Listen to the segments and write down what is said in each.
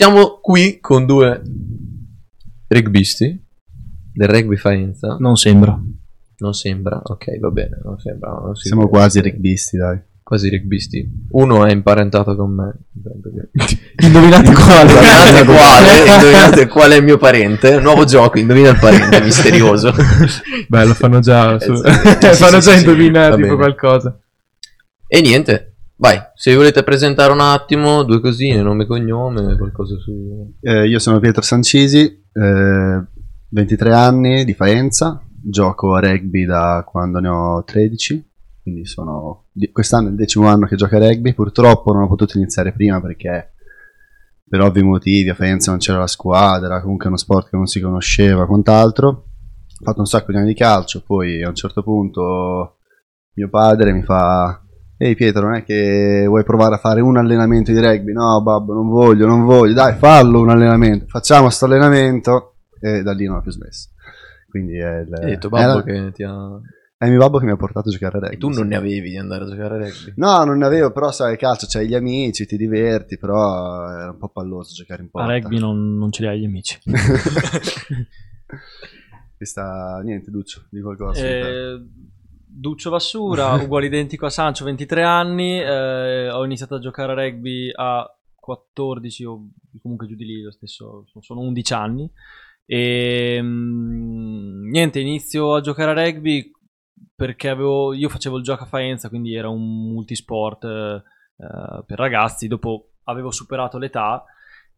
Siamo qui con due rugbisti del rugby Faenza. Non sembra. Non sembra, ok, va bene, non sembra. non si Siamo vede. quasi rugbisti, dai. Quasi rugbisti. Uno è imparentato con me. Indovinate quale? Indovinate quale, indovinate qual è il mio parente. Nuovo gioco, indovina il parente misterioso. Beh, lo fanno già. su- Esatto. Sì, fanno sì, già sì, indovinare tipo bene. qualcosa. E niente, vai, se volete presentare un attimo, due cosine, nome e cognome, qualcosa su... Eh, io sono Pietro Sancisi, eh, 23 anni di Faenza, gioco a rugby da quando ne ho 13, quindi sono quest'anno è il decimo anno che gioco a rugby, purtroppo non ho potuto iniziare prima perché per ovvi motivi a Faenza non c'era la squadra, comunque è uno sport che non si conosceva, quant'altro. Ho fatto un sacco di anni di calcio, poi a un certo punto mio padre mi fa Ehi Pietro, non è che vuoi provare a fare un allenamento di rugby? No, babbo, non voglio, non voglio. Dai, fallo un allenamento. Facciamo sto allenamento. E da lì non ho più smesso. Quindi è il, Hai detto babbo era- che ti ha... è mio babbo che mi ha portato a giocare a rugby. E tu non ne avevi di andare a giocare a rugby? No, non ne avevo, però sai, calcio, c'hai gli amici, ti diverti, però era un po' palloso giocare in A porta. rugby non, non ce li hai gli amici. Questa, niente, Duccio, di qualcosa. Eh, Duccio Vassura, uguale identico a Sancio, 23 anni. eh, ho iniziato a giocare a rugby a 14 o comunque giù di lì, lo stesso, sono 11 anni. E mm, niente, inizio a giocare a rugby perché avevo, io facevo il gioco a Faenza, quindi era un multisport eh, per ragazzi. Dopo avevo superato l'età.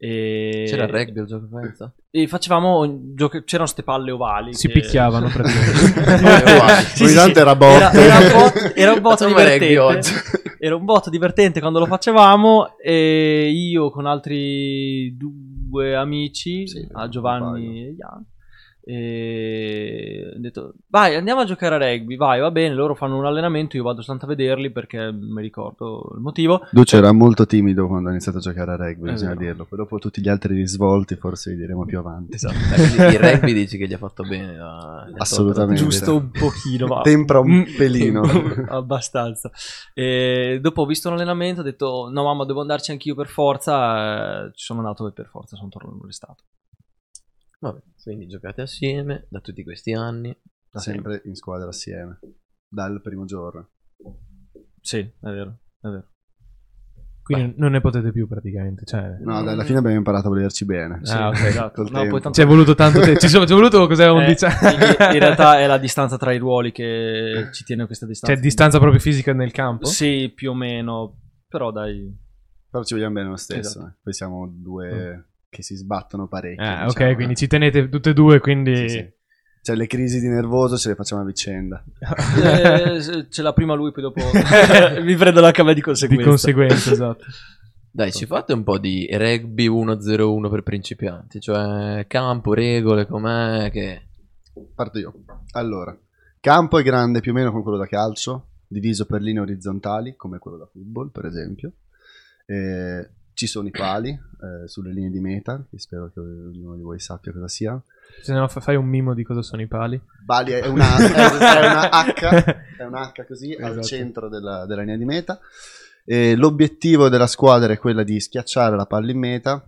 E... C'era il rugby al gioco Faenza? E facevamo, gioca- c'erano ste palle ovali. Si che- picchiavano praticamente. Sì, sì, sì. era botte. Era, era un botto, era un botto divertente. oggi. Era un botto divertente quando lo facevamo e io con altri due amici, Sì, Giovanni e Ian, e ho detto vai andiamo a giocare a rugby, vai va bene, loro fanno un allenamento, io vado soltanto a vederli perché mi ricordo il motivo. Duccio era molto timido quando ha iniziato a giocare a rugby, È bisogna vero. dirlo. Poi dopo tutti gli altri risvolti forse li diremo più avanti. Esatto. Il rugby dici che gli ha fatto bene. ha Assolutamente. Giusto un pochino, ma Tempra un Mm, pelino. abbastanza. E dopo ho visto un allenamento, ho detto no mamma devo andarci anch'io per forza, eh, ci sono andato e per forza sono tornato. Vabbè, quindi giocate assieme da tutti questi anni. Da sempre in squadra assieme, dal primo giorno. Sì, è vero, è vero. Quindi non ne potete più praticamente. Cioè, No, dai, alla fine abbiamo imparato a volerci bene. Sì, Ah, ok. esatto. No, tempo. poi tanto- ci è voluto tanto tempo. Ci sono- ci è voluto cos'è, Eh, 11 anni? in, in realtà è la distanza tra i ruoli che ci tiene questa distanza. C'è distanza proprio fisica nel campo? Sì, più o meno, però dai. Però ci vogliamo bene lo stesso. Esatto. eh. Poi siamo due che si sbattono parecchio. Ah, diciamo, ok, quindi eh. ci tenete tutte e due, quindi... Sì, sì. Cioè, le crisi di nervoso ce le facciamo a vicenda. Eh, ce l'ha prima lui, poi dopo mi prendo la cava di Di conseguenza. conseguenza, esatto. Dai, ci fate un po' di rugby 1-0-1 per principianti, cioè campo, regole, com'è, che... Parto io. Allora, campo è grande più o meno come quello da calcio, diviso per linee orizzontali, come quello da football, per esempio. Eh, ci sono i pali eh, sulle linee di meta, che spero che ognuno di voi sappia cosa sia. Se no fa- fai un mimo di cosa sono i pali. Bali è una, è una H, è un H così al Esatto. centro della, della linea di meta. E l'obiettivo della squadra è quella di schiacciare la palla in meta.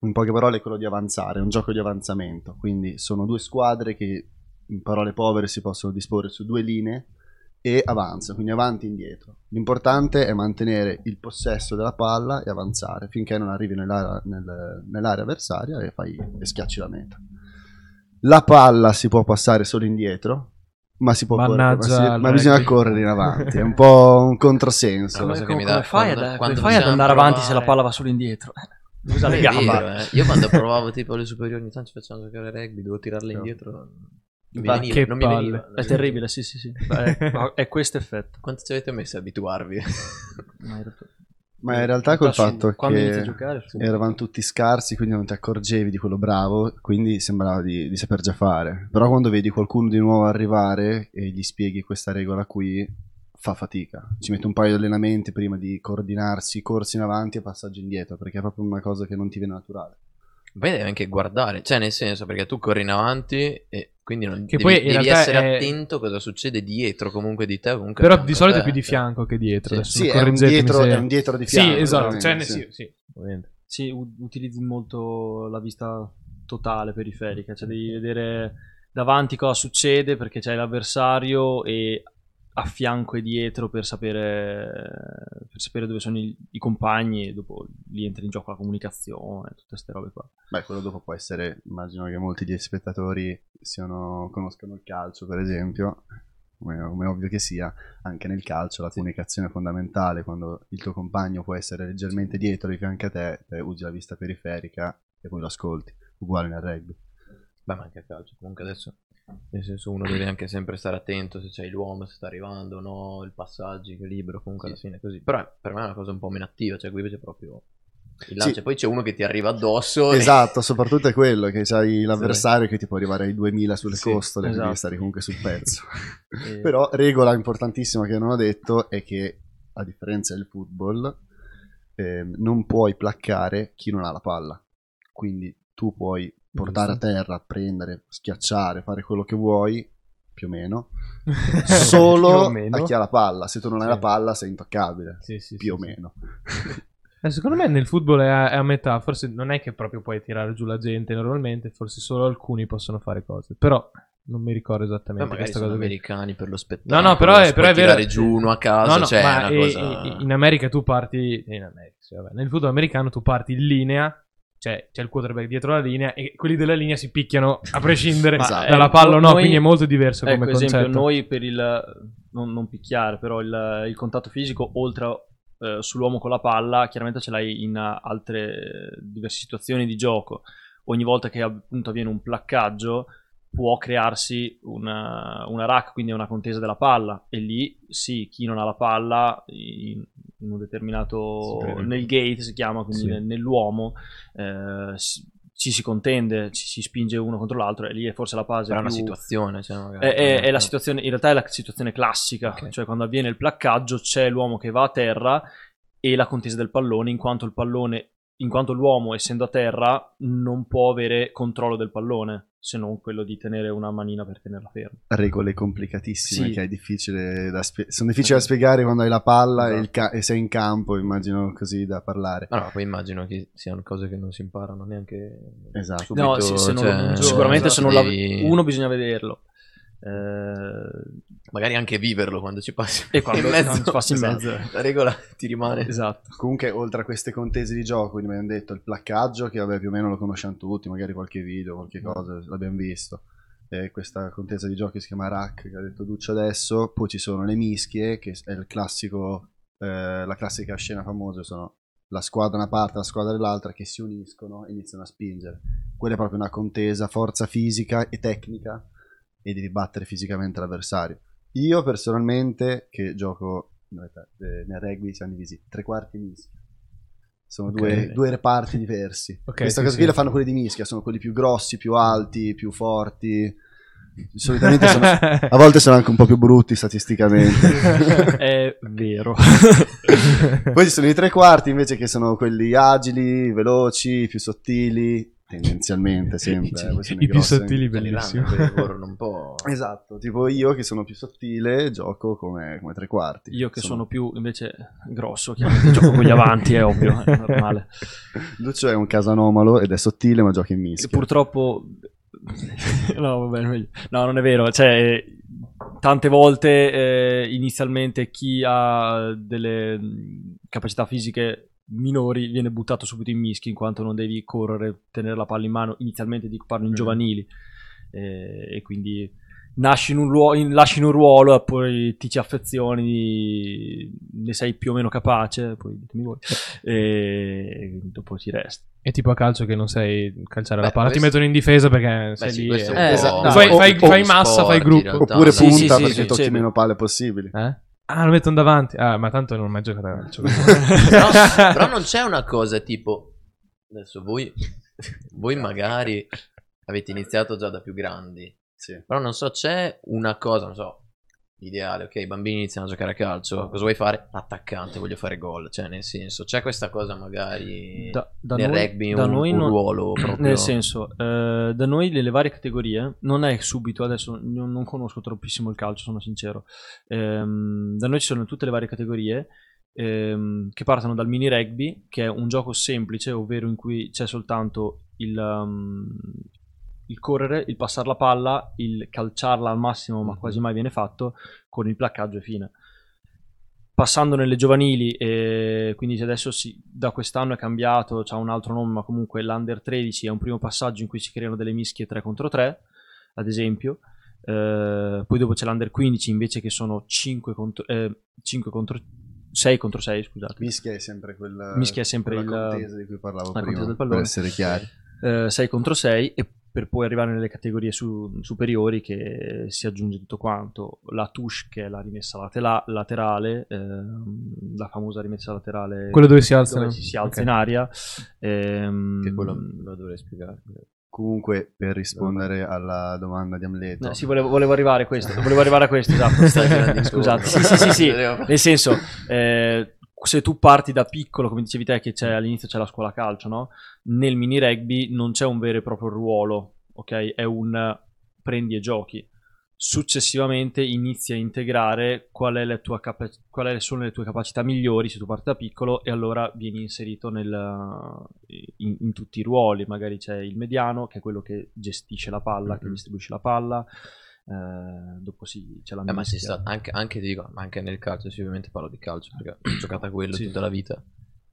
In poche parole è quello di avanzare, è un gioco di avanzamento. Quindi sono due squadre che in parole povere si possono disporre su due linee e avanza, quindi avanti e indietro. L'importante è mantenere il possesso della palla e avanzare finché non arrivi nell'area, nel- nell'area avversaria e, fai, e schiacci la meta. La palla si può passare solo indietro, ma si può correre, ma, Mannaggia si- ma bisogna correre in avanti. È un po' un controsenso. Come, come dà- fai, quando- ad, come quando fai ad andare avanti se la provare- palla va solo indietro? Eh, Usa le gambe. vero, eh. Io quando provavo tipo alle superiori ogni tanto ci facevano giocare rugby, dovevo tirarle indietro. Non mi Ma veniva, che non mi palle. veniva. È terribile, sì, sì, sì. Beh, È, è questo effetto. Quanto ci avete messo a abituarvi? Ma in realtà col fatto quando inizi a che giocare, eravamo tutti scarsi, quindi non ti accorgevi di quello bravo, quindi sembrava di, di saper già fare. Però quando vedi qualcuno di nuovo arrivare e gli spieghi questa regola qui, fa fatica. Ci mette un paio di allenamenti prima di coordinarsi, corsi in avanti e passaggi indietro, perché è proprio una cosa che non ti viene naturale. Poi devi anche guardare, cioè nel senso perché tu corri in avanti e quindi non Che devi, poi devi essere è- attento a cosa succede dietro comunque di te. Comunque Però di solito è più di cioè. fianco che dietro. Sì. Adesso Sì, è un, dietro, se- è un dietro di Sì, fianco. esatto. Cioè, ne- sì. sì, sì, ovviamente. Sì, u- utilizzi molto la vista totale periferica, cioè devi vedere davanti cosa succede perché c'è l'avversario e a fianco e dietro per sapere, per sapere dove sono i, i compagni e dopo lì entra in gioco la comunicazione, tutte queste robe qua. Beh, quello dopo può essere, immagino che molti degli spettatori siano, conoscano il calcio, per esempio, come, come è ovvio che sia, anche nel calcio la comunicazione è fondamentale, quando il tuo compagno può essere leggermente dietro di fianco a te, te usi la vista periferica e poi lo ascolti, uguale nel rugby. Beh, ma anche a calcio. Comunque adesso, nel senso, uno deve anche sempre stare attento se c'è l'uomo, se sta arrivando o no, il passaggio, il libero, comunque alla fine è così. Però per me è una cosa un po' meno attiva, cioè qui c'è proprio il lancio. Sì. Poi c'è uno che ti arriva addosso. e- Esatto, soprattutto è quello, che c'hai l'avversario che ti può arrivare ai 2000 sulle Sì, costole, esatto. devi stare comunque sul pezzo. E- Però regola importantissima che non ho detto è che, a differenza del football, ehm, non puoi placcare chi non ha la palla. Quindi tu puoi portare a terra, prendere, schiacciare, fare quello che vuoi, più o meno, solo o meno. a chi ha la palla. Se tu non hai Sì. la palla sei intoccabile, Sì, sì, più sì, o sì. meno. Eh, secondo me nel football è a, è a metà, forse non è che proprio puoi tirare giù la gente normalmente, forse solo alcuni possono fare cose, però non mi ricordo esattamente magari questa sono cosa americani per lo spettacolo. No, no, però è- però è vero- tirare giù uno a caso, No, no, cioè ma è e- cosa... in America tu parti in America, sì, vabbè. nel football americano tu parti in linea, cioè c'è il quarterback dietro la linea e quelli della linea si picchiano a prescindere Ma, eh, dalla palla o no, noi- quindi è molto diverso Ecco, come esempio, concetto. noi per il non, non picchiare, però il, il contatto fisico, oltre eh, sull'uomo con la palla, chiaramente ce l'hai in altre diverse situazioni di gioco. Ogni volta che appunto avviene un placcaggio, può crearsi una, una rack, quindi una contesa della palla. E lì sì, chi non ha la palla in, in un determinato. Nel gate si chiama, quindi Sì. nel- nell'uomo. eh, ci si contende, ci si spinge uno contro l'altro e lì è forse la fase Però è una situazione, cioè magari... è, è- è la Eh, situazione, in realtà è la situazione classica, Ok. cioè quando avviene il placcaggio c'è l'uomo che va a terra e la contesa del pallone, in quanto il pallone, in quanto l'uomo essendo a terra non può avere controllo del pallone, se non quello di tenere una manina per tenerla ferma. Regole complicatissime Sì. che è difficile da spie- sono difficili da spiegare quando hai la palla e, Esatto. il ca- e sei in campo, immagino così da parlare. Ma no, poi immagino che siano cose che non si imparano neanche Esatto. subito, no, sì, se non- cioè, sicuramente se non la- uno bisogna vederlo. Eh, Magari anche viverlo quando ci passi E quando- in mezzo. quando ci passi in Esatto. mezzo. La regola ti rimane. esatto. Comunque, oltre a queste contese di gioco, quindi abbiamo detto il placcaggio, che vabbè più o meno lo conosciamo tutti, magari qualche video, qualche cosa l'abbiamo visto. E questa contesa di gioco che si chiama Rack, che ha detto Duccio adesso. Poi ci sono le mischie, che è il classico, eh, la classica scena famosa, sono la squadra da una parte, la squadra dall'altra, che si uniscono e iniziano a spingere. Quella è proprio una contesa, forza fisica e tecnica, e devi battere fisicamente l'avversario. Io personalmente, che gioco eh, nel rugby, siamo divisi tre quarti mischia. Sono Ok. due, due reparti diversi. Ok, Questa sì, cosa qui sì. la fanno quelli di mischia, sono quelli più grossi, più alti, più forti. Solitamente sono, a volte sono anche un po' più brutti statisticamente. È vero. Poi ci sono i tre quarti invece che sono quelli agili, veloci, più sottili, tendenzialmente sempre. eh, sono I più grossi. sottili, Cioè, corrono un po'. Esatto, tipo io che sono più sottile gioco come, come tre quarti. Io che sono più invece grosso, chiaramente gioco con gli avanti, è ovvio, è normale. Lucio è un caso anomalo ed è sottile ma gioca in E mischia. purtroppo no, vabbè, meglio. no, non è vero, cioè tante volte eh, inizialmente chi ha delle mh, capacità fisiche minori viene buttato subito in mischi in quanto non devi correre, tenere la palla in mano, inizialmente dico parlo in Mm. giovanili eh, e quindi nasci in un ruolo, in- lasci in un ruolo e poi ti ci affezioni, ne sei più o meno capace, poi ditemi voi, e dopo ci resti. E tipo a calcio che non sai calciare Beh, la palla, ti questo- mettono in difesa perché sei Beh, sì, lì. e- un esatto. Fai- fai- fai massa, sport, fai gruppo. realtà. Oppure punta sì, sì, perché sì, tocchi sì. meno palle possibili. Eh? Ah, lo mettono davanti. Ah, ma tanto non ho mai giocato a calcio. però, però non c'è una cosa tipo adesso voi voi magari avete iniziato già da più grandi Sì. però non so c'è una cosa non so ideale ok i bambini iniziano a giocare a calcio. Cosa vuoi fare? Attaccante voglio fare gol. Cioè nel senso c'è questa cosa magari Da, da nel noi, rugby da un, noi un non- ruolo proprio Nel senso, eh, da noi nelle varie categorie, non è subito, adesso non, non conosco troppissimo il calcio, sono sincero, Ehm, da noi ci sono tutte le varie categorie ehm, che partono dal mini rugby, che è un gioco semplice, ovvero in cui c'è soltanto il, um, il correre, il passare la palla, il calciarla al massimo, ma quasi mai viene fatto, con il placcaggio e fine. Passando nelle giovanili, e quindi adesso si, da quest'anno è cambiato, c'ha un altro nome, ma comunque l'Under 13 è un primo passaggio in cui si creano delle mischie 3 contro 3, ad esempio. Eh, poi dopo c'è l'Under 15 invece che sono 5 contro, eh, 5 contro 6 contro 6, scusate. Mischia è sempre quella, Mischia è sempre il- contesa di cui parlavo la prima, per essere chiari. eh, 6 contro 6 e per poi arrivare nelle categorie su- superiori che si aggiunge tutto quanto la touche che è la rimessa latela- laterale ehm, la famosa rimessa laterale Quello dove si alza, dove si, si alza Ok. in aria ehm, Che quello lo dovrei spiegare. Comunque, per rispondere alla domanda di Amleto, no, sì, volevo, volevo arrivare a questo volevo arrivare a questo esatto scusate sì, sì, sì, sì. nel senso eh, se tu parti da piccolo come dicevi te che c'è, all'inizio c'è la scuola calcio no? nel mini rugby non c'è un vero e proprio ruolo ok è un eh, prendi e giochi successivamente inizi a integrare qual è la tua capa- quali sono le tue capacità migliori se tu parti da piccolo e allora vieni inserito nel, in, in tutti i ruoli magari c'è il mediano che è quello che gestisce la palla che Mhm. distribuisce la palla eh, dopo sì, c'è la Eh, ma si mischia. sta, anche, anche, dico, anche nel calcio, sì, ovviamente parlo di calcio perché ho giocato a quello Sì. tutta la vita.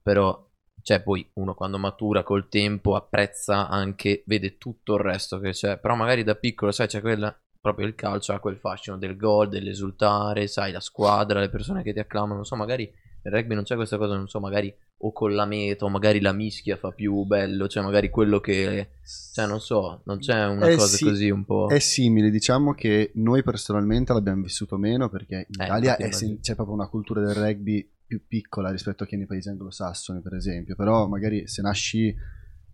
Però, cioè, poi uno quando matura col tempo apprezza anche, vede tutto il resto che c'è. Però magari da piccolo, sai, c'è quella, proprio il calcio ha quel fascino del gol, dell'esultare, sai, la squadra, le persone che ti acclamano. Non so, magari nel rugby non c'è questa cosa, non so, magari o con la meta o magari la mischia fa più bello, cioè magari quello che... Cioè, non so, non c'è una Eh cosa sì, così un po'... È simile, diciamo che noi personalmente l'abbiamo vissuto meno perché in Eh, Italia è sen- c'è proprio una cultura del rugby più piccola rispetto che nei paesi anglosassoni, per esempio. Però magari se nasci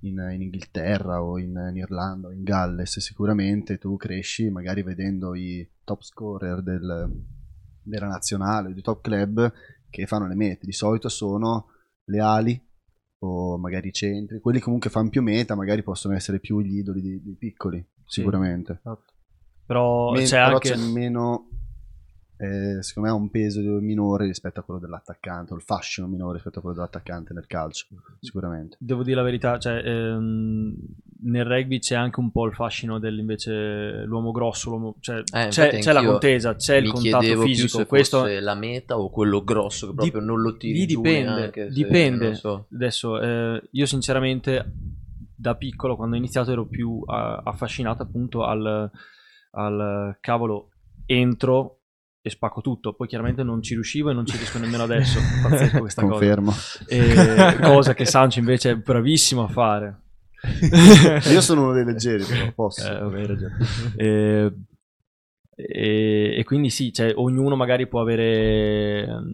in, in Inghilterra o in, in Irlanda o in Galles, sicuramente tu cresci magari vedendo i top scorer del- della nazionale, di top club che fanno le mete. Di solito sono le ali o magari i centri, quelli comunque fanno più meta, magari possono essere più gli idoli di- dei piccoli, sicuramente. Esatto. però Men- c'è però anche c'è meno eh, secondo me ha un peso minore rispetto a quello dell'attaccante o il fascino minore rispetto a quello dell'attaccante nel calcio sicuramente devo dire la verità, cioè, ehm, nel rugby c'è anche un po' il fascino dell'invece l'uomo grosso, l'uomo- cioè, Eh, c'è, c'è la contesa, c'è il contatto fisico. se Questo fosse la meta o quello grosso che proprio Dip- non lo tiri dipende, se- dipende. so. adesso eh, io sinceramente da piccolo quando ho iniziato ero più ah, affascinato appunto al, al cavolo entro e spacco tutto, poi chiaramente non ci riuscivo e non ci riesco nemmeno adesso, pazzesco questa cosa. confermo E- cosa che Sancho invece è bravissimo a fare. io sono uno dei leggeri però posso Eh, vabbè, hai ragione. E, e- e quindi sì, cioè, ognuno magari può avere ehm,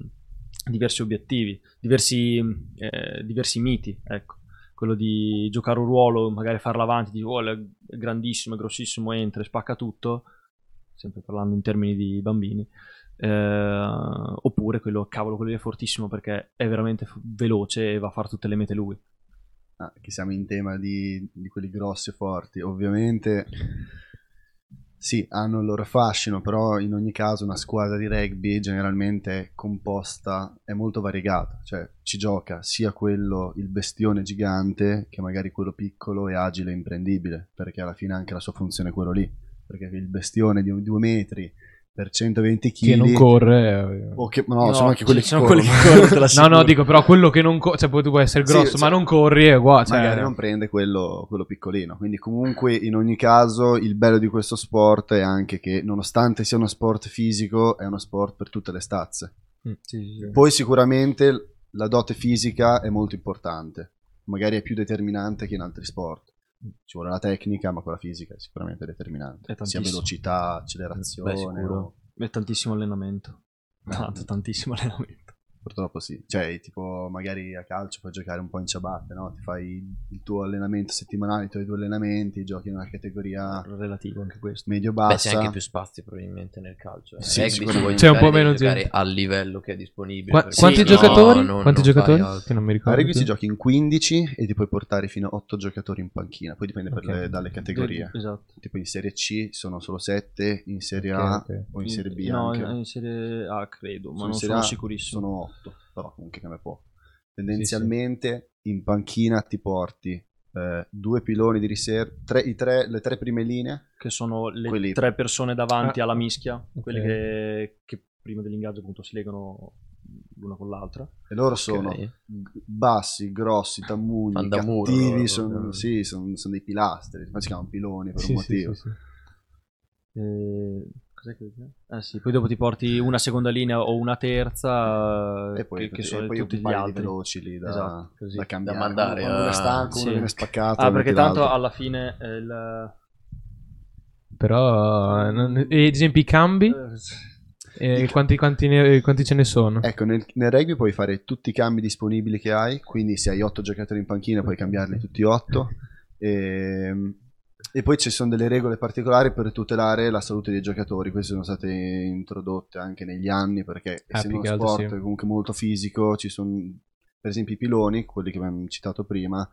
diversi obiettivi, diversi, eh, diversi miti, ecco. Quello di giocare un ruolo, magari farlo avanti, di oh, è grandissimo, è grossissimo, entra e spacca tutto, sempre parlando in termini di bambini. Eh, oppure quello, cavolo, quello lì è fortissimo perché è veramente f- veloce e va a fare tutte le mete lui. Ah, che siamo in tema di, di quelli grossi e forti. Ovviamente sì hanno il loro fascino però in ogni caso una squadra di rugby generalmente è composta è molto variegata. Cioè ci gioca sia quello il bestione gigante che magari quello piccolo e agile e imprendibile perché alla fine anche la sua funzione è quello lì. Perché il bestione di due metri per 120 kg Che non corre. eh. o che, no, sono anche quelli che sono corrono. quelli che corrono, No, no, dico però quello che non corre, cioè poi tu puoi essere Sì, grosso, cioè- ma non corri è uguale. Cioè, magari non prende quello, quello piccolino. Quindi, comunque, in ogni caso, il bello di questo sport è anche che, nonostante sia uno sport fisico, è uno sport per tutte le stazze. Sì, sì, sì. Poi, sicuramente, la dote fisica è molto importante. Magari è più determinante che in altri sport. Ci vuole la tecnica, ma quella fisica è sicuramente determinante. È Sia velocità, accelerazione. Beh, sicuro. o- È tantissimo allenamento. Tanto, tantissimo allenamento. Purtroppo sì, cioè tipo magari a calcio puoi giocare un po' in ciabatte, no? Ti fai il tuo allenamento settimanale, i tuoi due allenamenti, giochi in una categoria Relativo anche questo. medio Beh, bassa. c'è anche più spazio probabilmente nel calcio. Eh. Sì, Rugby, se sicuramente. vuoi C'è un po' meno gente. al livello che è disponibile. Qua- quanti no giocatori? non- quanti non giocatori? Che non mi A ricordo. rugby si giochi in 15 e ti puoi portare fino a 8 giocatori in panchina, poi dipende per Ok. le- dalle categorie. Esatto. Tipo in Serie C sono solo 7, in Serie Ok, A ok. o in Serie B no, anche. in Serie A credo, ma non sono A sicurissimo. Sono 8, però comunque cambia poco. Tendenzialmente in panchina ti porti eh, due piloni di riserva, tre- i tre- le tre prime linee, Che sono le Quelli- tre persone davanti Ah, alla mischia, quelle che, che prima dell'ingaggio appunto si legano l'una con l'altra. e loro sono Ok. g- bassi, grossi, tammugli, Fan da muro, cattivi, loro, sono, sì, sono, sono dei pilastri, ma si chiamano piloni per Sì, un sì, motivo. sì, sì. Eh, cos'è che Ah sì, poi dopo ti porti una seconda linea o una terza E poi, che, che e sono poi tutti un gli altri. veloci lì da, Esatto, così. da cambiare. Da mandare, Quando uno è stanco, sì. uno viene spaccato. Ah, perché tanto l'altro. alla fine eh, il... Però, eh, non- e ad esempio i cambi, eh, eh, quanti, quanti ne- quanti ce ne sono? Ecco, nel, nel rugby puoi fare tutti i cambi disponibili che hai, quindi se hai 8 giocatori in panchina puoi cambiarli tutti 8. E, e poi ci sono delle regole particolari per tutelare la salute dei giocatori, queste sono state introdotte anche negli anni perché essendo più che uno sport sì. comunque molto fisico, ci sono per esempio i piloni, quelli che abbiamo citato prima,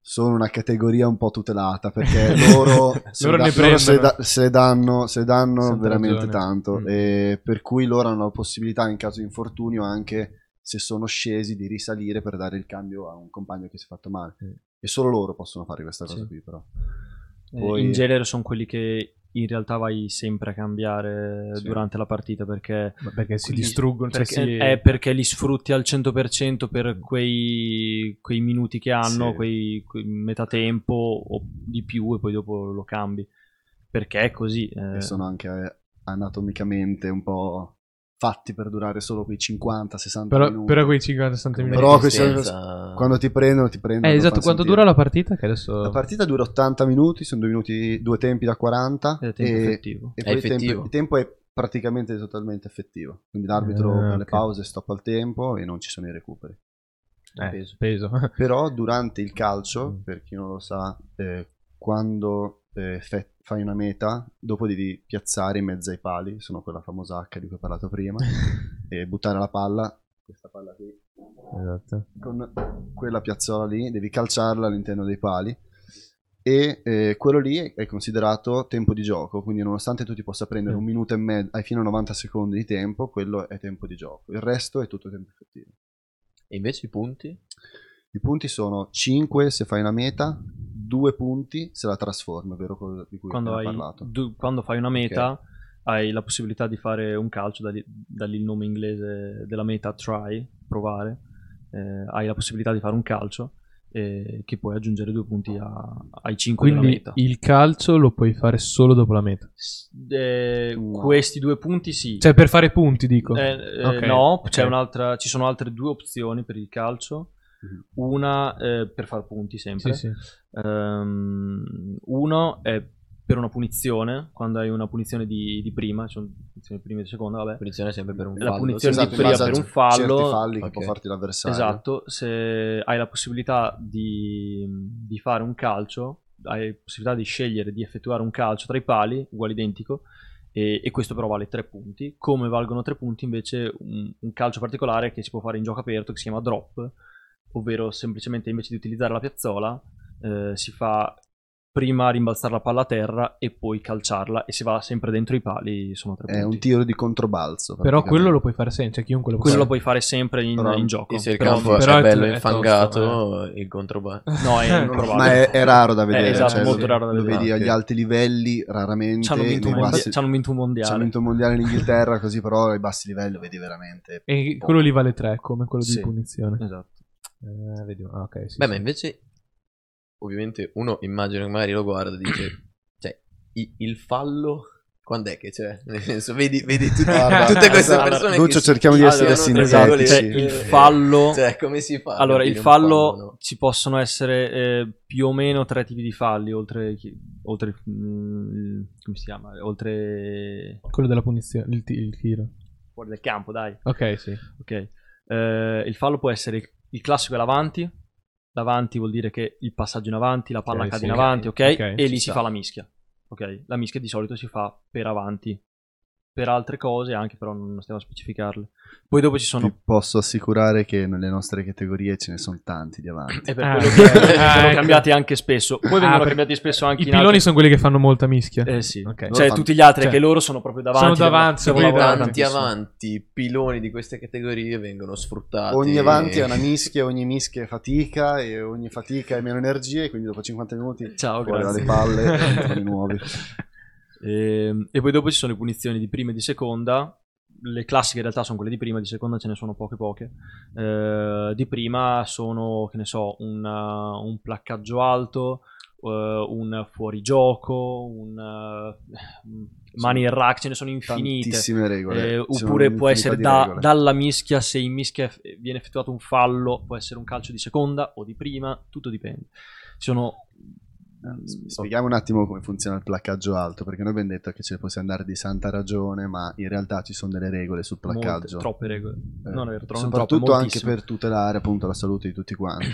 sono una categoria un po' tutelata perché loro, se, Loro da- loro se, da- se danno, se danno veramente ragione. tanto Mm. per cui loro hanno la possibilità in caso di infortunio anche se sono scesi di risalire per dare il cambio a un compagno che si è fatto male Mm. e solo loro possono fare questa cosa Sì. qui però Poi- In genere sono quelli che in realtà vai sempre a cambiare Sì. durante la partita perché, Ma perché si distruggono, cioè perché, si- è perché li sfrutti al 100% per quei, quei minuti che hanno, Sì. quei, quei metà tempo o di più e poi dopo lo cambi. Perché è così. eh. e sono anche eh, anatomicamente un po' fatti per durare solo quei 50-60 però, minuti però quei 50-60 minuti. Però Resistenza- quando ti prendono ti prendono Eh, esatto, quanto sentire. dura la partita? Che adesso... la partita dura 80 minuti sono due, minuti, due tempi da 40 È tempo e, effettivo. e È poi il tempo, effettivo. il tempo è praticamente totalmente effettivo quindi l'arbitro Ah, per le pause stoppa il tempo e non ci sono i recuperi Eh, peso. peso. Però durante il calcio, Mm. per chi non lo sa, eh, quando eh, fe- fai una meta, dopo devi piazzare in mezzo ai pali, sono quella famosa H di cui ho parlato prima, e buttare la palla, questa palla qui, esatto. con quella piazzola lì, devi calciarla all'interno dei pali. E eh, quello lì è considerato tempo di gioco, quindi nonostante tu ti possa prendere un minuto e mezzo, hai fino a 90 secondi di tempo, quello è tempo di gioco. Il resto è tutto tempo effettivo. E invece i punti? I punti sono 5 se fai una meta, 2 punti se la trasformi, ovvero quello di cui Quando, abbiamo hai- parlato. du- quando fai una meta hai la possibilità di fare un calcio, da lì, da lì il nome inglese della meta, try, provare. Eh, hai la possibilità di fare un calcio eh, che puoi aggiungere due punti a- ai 5 della Quindi meta. il calcio lo puoi fare solo dopo la meta. Eh. Questi due punti sì. Cioè, per fare punti, dico. Eh, eh, Ok, no, ok. c'è un'altra, ci sono altre due opzioni per il calcio. Mhm. Una eh, per far punti sempre. Sì, sì. Ehm, uno è per una punizione, quando hai una punizione di, di prima, ci sono punizioni prima e di seconda, vabbè. Punizione sempre per un La fallo. punizione sì, di sì, prima base per un fallo. certi falli che Ok. può farti l'avversario. Esatto, se hai la possibilità di, di fare un calcio, hai la possibilità di scegliere di effettuare un calcio tra i pali, uguale identico, e, e questo però vale 3 punti. Come valgono 3 punti invece un, un calcio particolare che si può fare in gioco aperto che si chiama drop, ovvero semplicemente invece di utilizzare la piazzola eh, si fa prima rimbalzare la palla a terra e poi calciarla e se va sempre dentro i pali sono 3 È punti. un tiro di controbalzo. Però quello lo puoi fare sempre, cioè chiunque lo può Quello lo fare. puoi fare sempre in, Però- in gioco. E se il Però- campo però è è- bello è infangato, tosto, il controballo. No, è Eh, improbabile. Ma è, è raro da vedere. esatto, cioè, molto lo- raro da Lo vedere. vedi Ah, agli alti livelli, raramente. Ci hanno vinto, mondia- bassi- vinto un mondiale. ci hanno vinto un mondiale in Inghilterra, così però ai bassi livelli lo vedi veramente. E quello lì vale 3, come quello Sì. di punizione. Esatto. Eh, vediamo. Ah, ok, sì, Beh, sì. ma invece, ovviamente, uno immagino che magari lo guarda e dice, cioè, i- il fallo, quando è che c'è? Nel senso, vedi, vedi tutti- Guarda, tutte queste allora, persone Lucio, che si cerchiamo di essere tirano tra virgolette, Cioè, il fallo- Cioè, come si fa? a Allora, il capire un fallo, no? ci possono essere eh, più o meno tre tipi di falli, oltre, chi- oltre mm, come si chiama? Oltre Quello della punizione, il, ti- il tiro. fuori del campo, dai. Ok, sì. Ok. Eh, il fallo può essere il, classico è l'avanti. L'avanti vuol dire che il passaggio in avanti, la palla Ok, cade sì, in avanti, ok? Ok, e lì si sta. fa la mischia. Ok? La mischia di solito si fa per avanti. Per altre cose anche, però non stiamo a specificarle. Poi dopo ci sono... Vi posso assicurare che nelle nostre categorie ce ne sono tanti di avanti. È per Ah. quello che Ah, sono ecco. cambiati anche spesso. Poi Ah, vengono cambiati spesso anche I in piloni altri- sono quelli che fanno molta mischia. Eh sì. Ok. Loro Cioè fanno- tutti gli altri cioè, che loro sono proprio davanti. sono davanti, devono sono tanti tantissimo. avanti piloni di queste categorie vengono sfruttati. Ogni avanti è una mischia, ogni mischia è fatica e ogni fatica è meno energia e quindi dopo 50 minuti Ciao, grazie. dalle palle nuovi. E, e poi dopo ci sono le punizioni di prima e di seconda. Le classiche in realtà sono quelle di prima, di seconda ce ne sono poche poche. Eh, di prima sono, che ne so, un, uh, un placcaggio alto, uh, un fuorigioco, un uh, mani in rack, ce ne sono infinite. Tantissime regole. Eh, oppure può essere da- dalla mischia, se in mischia viene effettuato un fallo, può essere un calcio di seconda o di prima, tutto dipende. Ci sono Spieghiamo un attimo come funziona il placcaggio alto, perché noi abbiamo detto che ce ne possiamo andare di santa ragione, ma in realtà ci sono delle regole sul molte, placcaggio. troppe regole. Eh, non è vero, tro- non soprattutto troppe, anche per tutelare appunto la salute di tutti quanti.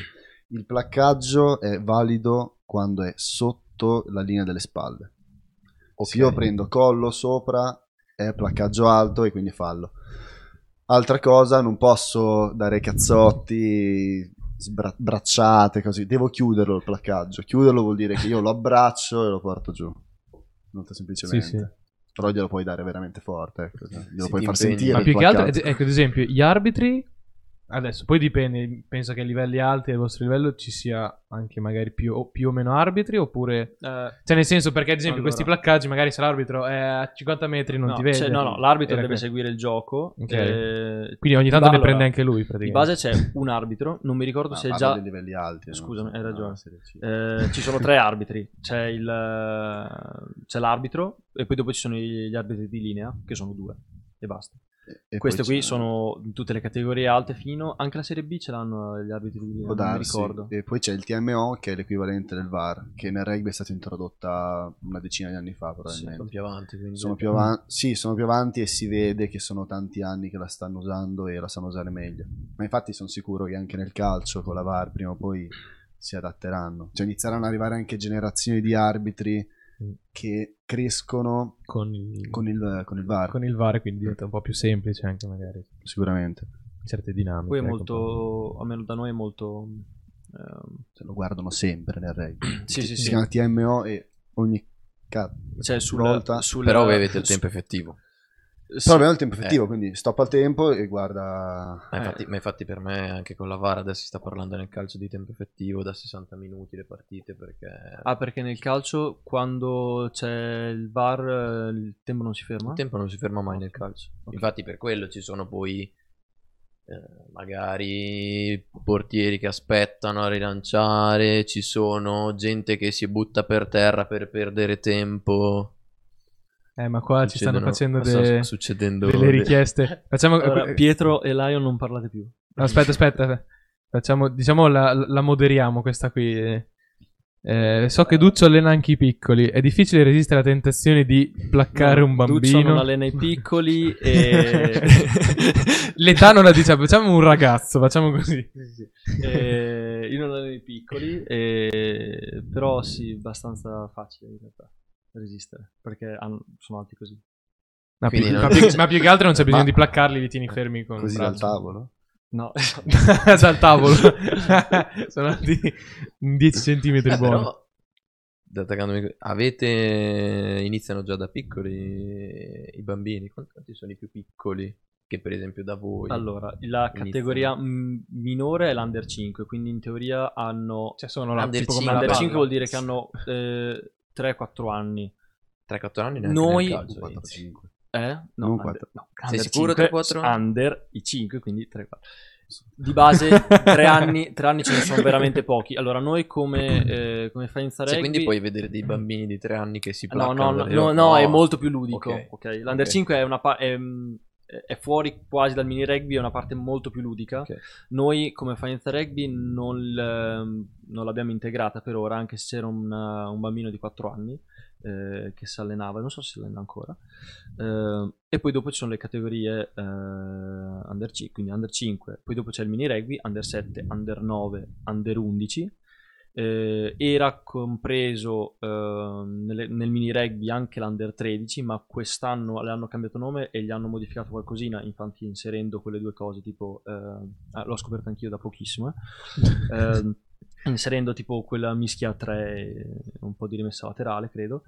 Il placcaggio è valido quando è sotto la linea delle spalle. Se io prendo collo sopra è placcaggio alto e quindi fallo. Altra cosa, non posso dare cazzotti, sbra- bracciate, così. Devo chiuderlo il placcaggio. Chiuderlo vuol dire che io lo abbraccio e lo porto giù. Molto semplicemente. Sì, sì. Però glielo puoi dare veramente forte. Ecco. Glielo Sì, puoi far impegni. sentire. Ma il più che altro, ecco, ad esempio, gli arbitri. Adesso, poi dipende. Penso che a livelli alti al vostro livello ci sia anche magari più o, più o meno arbitri. Oppure. Eh, Cioè, nel senso, perché ad esempio, Allora. questi placcaggi, magari se l'arbitro è a 50 metri non no, ti vede. cioè, no, no, l'arbitro deve que- seguire il gioco. Ok. eh, Quindi ogni di tanto ba- ne prende allora, anche lui, Di praticamente. base c'è un arbitro, non mi ricordo Ma se è già... dei livelli alti. Scusami, so, hai no, ragione. Eh, ci sono tre arbitri, c'è, il, eh, c'è l'arbitro e poi dopo ci sono gli arbitri di linea, che sono due, e basta. E Queste qui sono tutte le categorie alte fino... Anche la Serie B ce l'hanno gli arbitri di non darsi. ricordo. E poi c'è il TMO che è l'equivalente del VAR, che nel rugby è stata introdotta una decina di anni fa probabilmente. sono più avanti. Quindi... sono più avanti, sì, sono più avanti e si vede che sono tanti anni che la stanno usando e la sanno usare meglio. Ma infatti sono sicuro che anche nel calcio con la VAR prima o poi si adatteranno. Cioè inizieranno ad arrivare anche generazioni di arbitri. Che crescono Con il, con il, con il VAR, con il VAR, quindi diventa un po' più semplice anche magari sicuramente. certe dinamiche. Poi è ecco, molto... almeno da noi è molto... ehm, Se lo guardano sempre nel rugby. sì, sì, si sì. chiama TMO e ogni cazzo. Cioè sul, volta. sul- Però voi avete il su- tempo effettivo. Sì. Però abbiamo il tempo effettivo, quindi stop al tempo e guarda... Ma infatti, ma infatti per me anche con la VAR adesso si sta parlando nel calcio di tempo effettivo da 60 minuti le partite perché Ah, perché nel calcio quando c'è il VAR eh, il tempo non si ferma? il tempo non si ferma mai nel calcio. Infatti per quello ci sono poi eh, magari portieri che aspettano a rilanciare, ci sono gente che si butta per terra per perdere tempo. Eh, ma qua ci stanno facendo de- succedendo delle de- richieste. Facciamo... Allora, eh, Pietro e Lion non parlate più. Aspetta, aspetta. Facciamo, diciamo, la, la moderiamo questa qui. Eh, so che Duccio allena anche i piccoli. È difficile resistere alla tentazione di placcare un Duccio non bambino. allena i piccoli e... L'età non la diciamo, facciamo un ragazzo, facciamo così. e io non alleno i piccoli, e... però sì, abbastanza facile in realtà resistere, perché hanno- sono alti così. Ma più, Quindi ma non- più- ma più che altro non c'è bisogno Ma- di placcarli, li tieni fermi con Così dal tavolo. No, Dal tavolo. Sono alti 10 cm buoni. però, avete iniziano già da piccoli i bambini quanti sono i più piccoli che per esempio da voi allora, la Iniziano. categoria mm, minore è l'under 5, quindi in teoria hanno... Cioè, sono la, Under tipo come cinque. la Under palla. 5 vuol dire che hanno eh, 3-4 anni. 3-4 anni neanche Noi- nel calcio, 4, inizi. 5. Eh? No, Non under, quattro. no, Sei under sicuro 5, 3-4? Under i 5, quindi 3 4. Di base 3 anni, tre anni ce ne sono veramente pochi. Allora noi come, eh, come Faenza Cioè, Rugby quindi puoi vedere dei bambini di 3 anni che si No, placcano no, no, no, rocce? no, è molto più ludico. Ok. ok? L'Under Ok. 5 è, una pa- è, mm, è fuori quasi dal mini rugby, è una parte molto più ludica. Ok. Noi come Faenza Rugby non, l- non l'abbiamo integrata per ora, anche se c'era un, un bambino di 4 anni eh, che si allenava, non so se si allena ancora. Eh, e poi dopo ci sono le categorie eh, Under 5, quindi Under 5, poi dopo c'è il mini rugby, Under 7, Under 9, Under 11. Eh, era compreso eh, nelle- nel mini rugby anche l'Under 13, ma quest'anno le hanno cambiato nome e gli hanno modificato qualcosina, infatti inserendo quelle due cose, tipo, eh, ah, l'ho scoperto anch'io da pochissimo, eh. Ehm, inserendo tipo quella mischia a tre, e un po' di rimessa laterale, credo,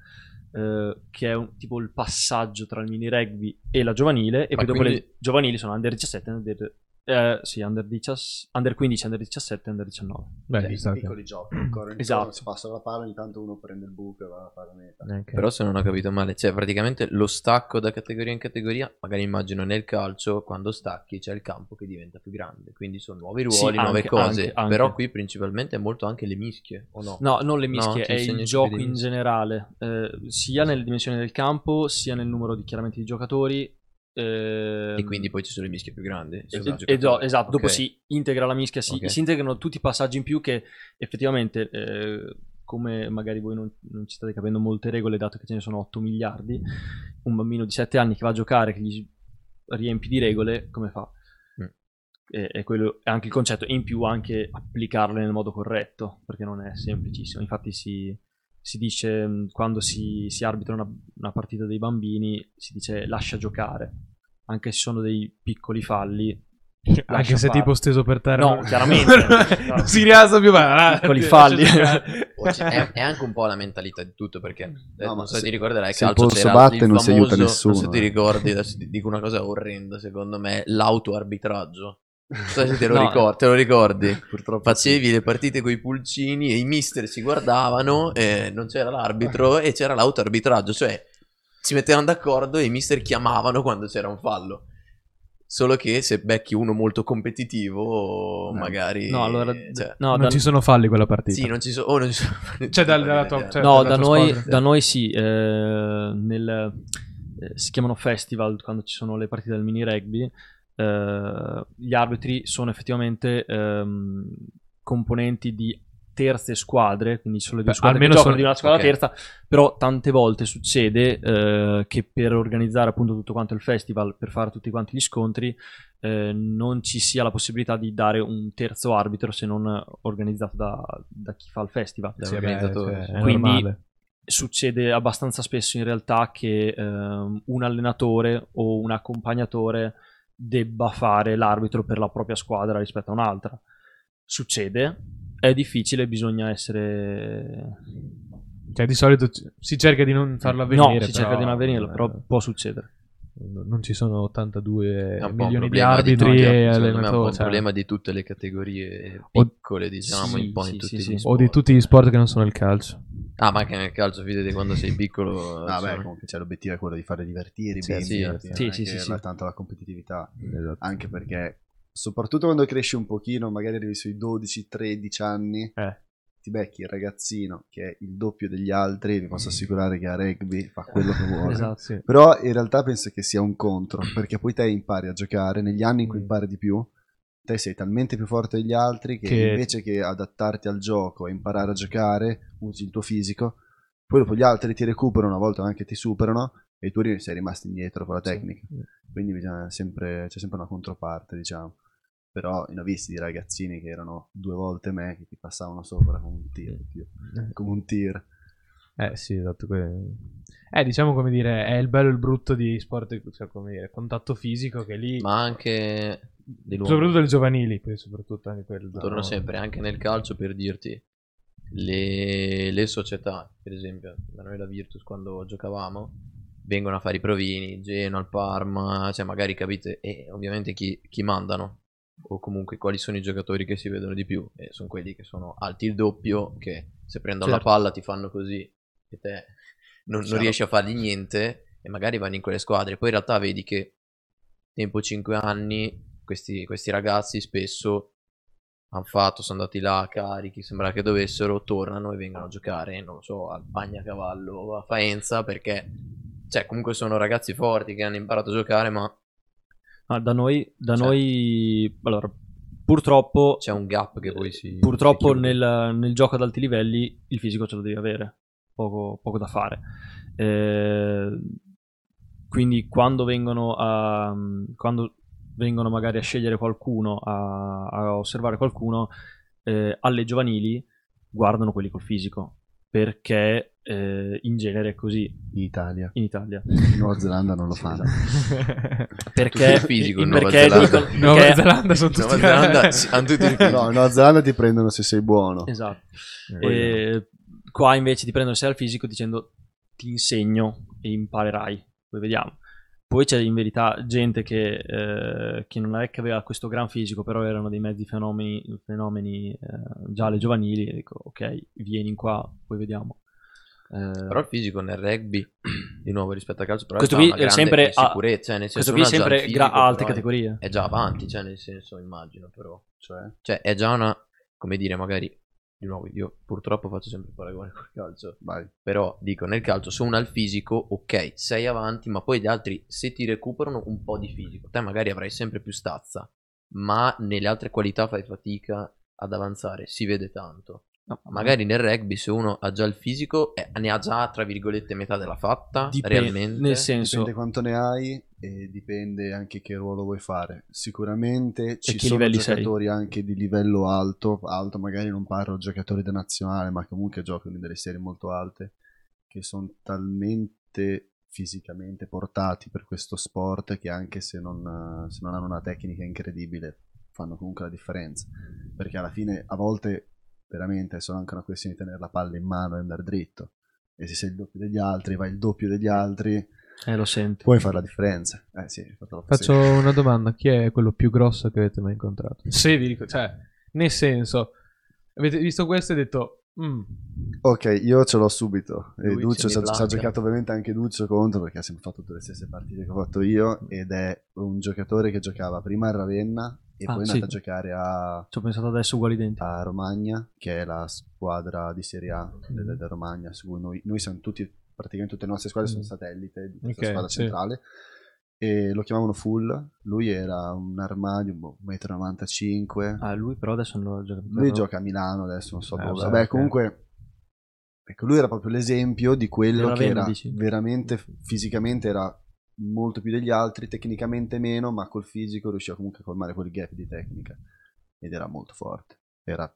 eh, che è un- tipo il passaggio tra il mini rugby e la giovanile, e Ma poi dopo quindi- le giovanili sono under 17 e under, eh, sì, under, 10 under 15, under 17 e under 19. Beh, Cioè, che- piccoli giochi, intorno, Esatto. si passa la palla, ogni tanto uno prende il buco e va a fare la meta. Ok. Però se non ho capito male, cioè praticamente lo stacco da categoria in categoria, magari immagino nel calcio, quando stacchi c'è il campo che diventa più grande, quindi sono nuovi ruoli, Sì, nuove anche- cose, anche- anche. però qui principalmente è molto anche le mischie, o no? No, non le No, mischie, ti è il gioco in generale, eh, sia nelle dimensioni del campo, sia nel numero di, chiaramente di giocatori. Ehm, E quindi poi ci sono le mischie più grandi. se Es- vai a es- giocare. esatto, dopo Ok. si integra la mischia, si, Ok. si integrano tutti i passaggi in più che effettivamente, eh, come magari voi non, non ci state capendo molte regole, dato che ce ne sono 8 miliardi, un bambino di 7 anni che va a giocare, che gli riempi di regole, come fa? Mm. E, e quello è anche il concetto, e in più anche applicarle nel modo corretto, perché non è semplicissimo. Infatti si, si dice, mh, quando si, si arbitra una, una partita dei bambini, si dice lascia giocare, anche se sono dei piccoli falli. Anche se fare. tipo steso per terra. No, chiaramente. non si rialza più, ma Piccoli lascia falli. è, è anche un po' la mentalità di tutto perché eh, No, non so se ti ricorderai se il calcio polso c'era batte il non si aiuta famoso- nessuno, non so se ti eh. ricordi adesso ti dico una cosa orrenda secondo me l'autoarbitraggio non so se te lo, No. ricor- te lo ricordi Purtroppo facevi le partite con i pulcini e i mister si guardavano e non c'era l'arbitro e c'era l'autoarbitraggio cioè si mettevano d'accordo e i mister chiamavano quando c'era un fallo solo che se becchi uno molto competitivo Eh. magari No, allora, cioè, no, non da, ci sono falli quella partita. sì non ci sono oh, non ci sono Cioè, dal- dalla tua- cioè- no, da tua noi, da noi sì, eh, nel, eh, si chiamano festival quando ci sono le partite del mini rugby. Eh, gli arbitri sono effettivamente ehm, componenti di terze squadre, quindi le due Beh, squadre almeno che giocano sono- di una squadra ok. terza, però tante volte succede eh, che per organizzare appunto tutto quanto il festival, per fare tutti quanti gli scontri, eh, non ci sia la possibilità di dare un terzo arbitro se non organizzato da, da chi fa il festival. Sì, organizzatore, cioè, Quindi- normale. succede abbastanza spesso in realtà che ehm, un allenatore o un accompagnatore debba fare l'arbitro per la propria squadra rispetto a un'altra. Succede, è difficile, bisogna essere... Cioè, di solito si cerca di non farlo avvenire. no, si cerca però, di non avvenirlo, eh, però può succedere. Non ci sono 82 È un po' un milioni di arbitri e me è un po' allenatori. un cioè, problema di tutte le categorie O- piccole, diciamo, Sì, un po' in sì, tutti sì, gli sì. o di sport. tutti gli sport che non sono il calcio. Ah, ma anche nel calcio, fidati, quando sei piccolo... Ah, beh, insomma, comunque c'è l'obiettivo è quello di fare divertire i Sì, bimbi, sì, sì. Sì, non è sì, sì, tanto la competitività. Esatto. Anche perché, soprattutto quando cresci un pochino, magari arrivi sui 12-13 anni, Eh. ti becchi il ragazzino che è il doppio degli altri, vi posso assicurare che a rugby fa quello che vuole. Esatto. Sì. Però in realtà penso che sia un contro, perché poi te impari a giocare, negli anni in cui Mm. impari di più, te sei talmente più forte degli altri che, Che- invece che adattarti al gioco e imparare a giocare, usi il tuo fisico, poi dopo gli altri ti recuperano, a volte anche ti superano, e tu sei rimasto indietro con la tecnica. Quindi bisogna sempre, c'è sempre una controparte, diciamo. Però ne ho visti di ragazzini che erano due volte me, che ti passavano sopra come un tir, Dio, come un tir. Eh sì, esatto. Eh, diciamo come dire, è il bello e il brutto di sport, cioè come dire, contatto fisico che lì, Ma anche... Di nuovo, soprattutto le giovanili, poi soprattutto anche quello. torno no? sempre, anche nel calcio per dirti, le, le società, per esempio, da noi la Virtus quando giocavamo, vengono a fare i provini, Genoa, il Parma, cioè magari capite, e ovviamente chi, chi mandano, o comunque quali sono i giocatori che si vedono di più, e sono quelli che sono alti il doppio, che se prendono Certo. la palla ti fanno così, e te non, non riesci a fargli niente, e magari vanno in quelle squadre, poi in realtà vedi che tempo 5 anni, questi, questi ragazzi spesso hanno fatto, sono andati là carichi, sembra che dovessero, tornano e vengono a giocare, non lo so, al Bagnacavallo o a Faenza perché, cioè, comunque sono ragazzi forti che hanno imparato a giocare, ma Ah, da noi, da Cioè- noi allora, purtroppo, c'è un gap che poi si... purtroppo si nel, nel gioco ad alti livelli il fisico ce lo devi avere, poco, poco da fare. Eh, quindi quando vengono a quando vengono magari a scegliere qualcuno, a, a osservare qualcuno, eh, alle giovanili guardano quelli col fisico, perché eh, in genere è così In Italia. in Italia. In Nuova Zelanda non lo fanno. Perché, il fisico in Nuova perché Zelanda. dicono- Nuova perché- Zelanda sono tutti Nuova Zelanda sì, hanno tutti il No, in Nuova Zelanda ti prendono se sei buono. Esatto. Poi E qua invece ti prendono sei al fisico dicendo ti insegno e imparerai. Poi vediamo. Poi c'è in verità gente che, eh, che non è che aveva questo gran fisico, però erano dei mezzi fenomeni, fenomeni eh, già alle giovanili. E dico, ok, vieni qua, poi vediamo. Eh, Però il fisico nel rugby, di nuovo rispetto al calcio, però Questo è già qui una è sempre a- sicurezza, cioè, nel questo qui è sempre gra- fisico, alte però è- categorie. È già avanti, cioè nel senso immagino però. Cioè, Cioè è già una, come dire, magari, di nuovo io purtroppo faccio sempre paragone col calcio, vai. però dico nel calcio se uno ha il fisico, ok, sei avanti, ma poi gli altri se ti recuperano un po' di fisico, te magari avrai sempre più stazza, ma nelle altre qualità fai fatica ad avanzare, si vede tanto. No, Magari nel rugby se uno ha già il fisico, eh, ne ha già tra virgolette metà della fatta, Dipende- realmente. nel senso, Dipende quanto ne hai e dipende anche che ruolo vuoi fare. Sicuramente ci sono livelli sei? giocatori anche di livello alto, alto magari non parlo giocatori da nazionale, ma comunque giocano in delle serie molto alte, che sono talmente fisicamente portati per questo sport che anche se non, se non hanno una tecnica incredibile fanno comunque la differenza. Perché alla fine a volte veramente è solo anche una questione di tenere la palla in mano e andare dritto. E se sei il doppio degli altri, vai il doppio degli altri, eh, lo senti. puoi fare la differenza. Eh sì, Faccio una domanda: chi è quello più grosso che avete mai incontrato? Se vi dico, cioè, nel senso, avete visto questo e detto, "Mm, Ok, io ce l'ho subito. E Lui, Duccio ci ha, giocato ovviamente anche Duccio contro perché ha sempre fatto tutte le stesse partite che ho fatto io. Ed è un giocatore che giocava prima a Ravenna e Ah, poi è sì. andato a giocare a, Ci ho pensato adesso uguali identici. a Romagna, che è la squadra di Serie A del, Mm. del Romagna. Su cui noi, noi siamo tutti, praticamente tutte le nostre squadre sono Mm. satellite di questa Ok, squadra sì. centrale. E lo chiamavano Full. Lui era un armadio, boh, 1,95 m. Ah, lui però adesso non lo gioca più. Lui però- gioca a Milano adesso, non so Eh, dove. vabbè, Vabbè, comunque. Ecco, lui era proprio l'esempio di quello Della che era dici? veramente fisicamente era molto più degli altri, tecnicamente meno, ma col fisico riusciva comunque a colmare quel gap di tecnica. Ed era molto forte. Era,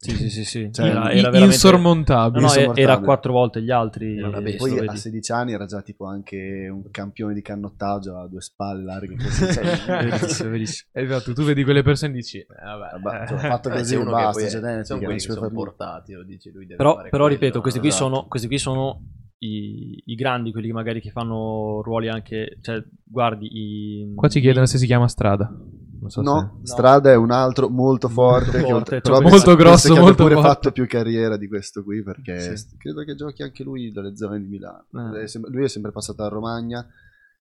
Sì, sì, sì, sì. Cioè, era, era veramente... insormontabile. No, no, era insormontabile. quattro volte gli altri. Era una eh, poi a vedi. 16 anni era già tipo anche un campione di cannottaggio a due spalle larghe così. cioè, verissimo, verissimo. Esatto, tu vedi quelle persone e dici, eh, vabbè, Vabbè, eh, cioè, fatto Vabbè, così uno basta, che poi è- genetica, sono quelli che sono portati, lo dici lui deve Però, fare però quello, ripeto, questi qui, esatto. sono, questi qui sono i, i grandi, quelli che magari che fanno ruoli anche... Cioè, guardi, i... Qua ci chiedono se si chiama strada. Non so No, Strada è un altro molto forte. che- forte, però cioè, molto grosso, che molto pure forte. fatto più carriera di questo qui perché Sì. credo che giochi anche lui dalle zone di Milano. Eh. Lui è sempre passato a Romagna,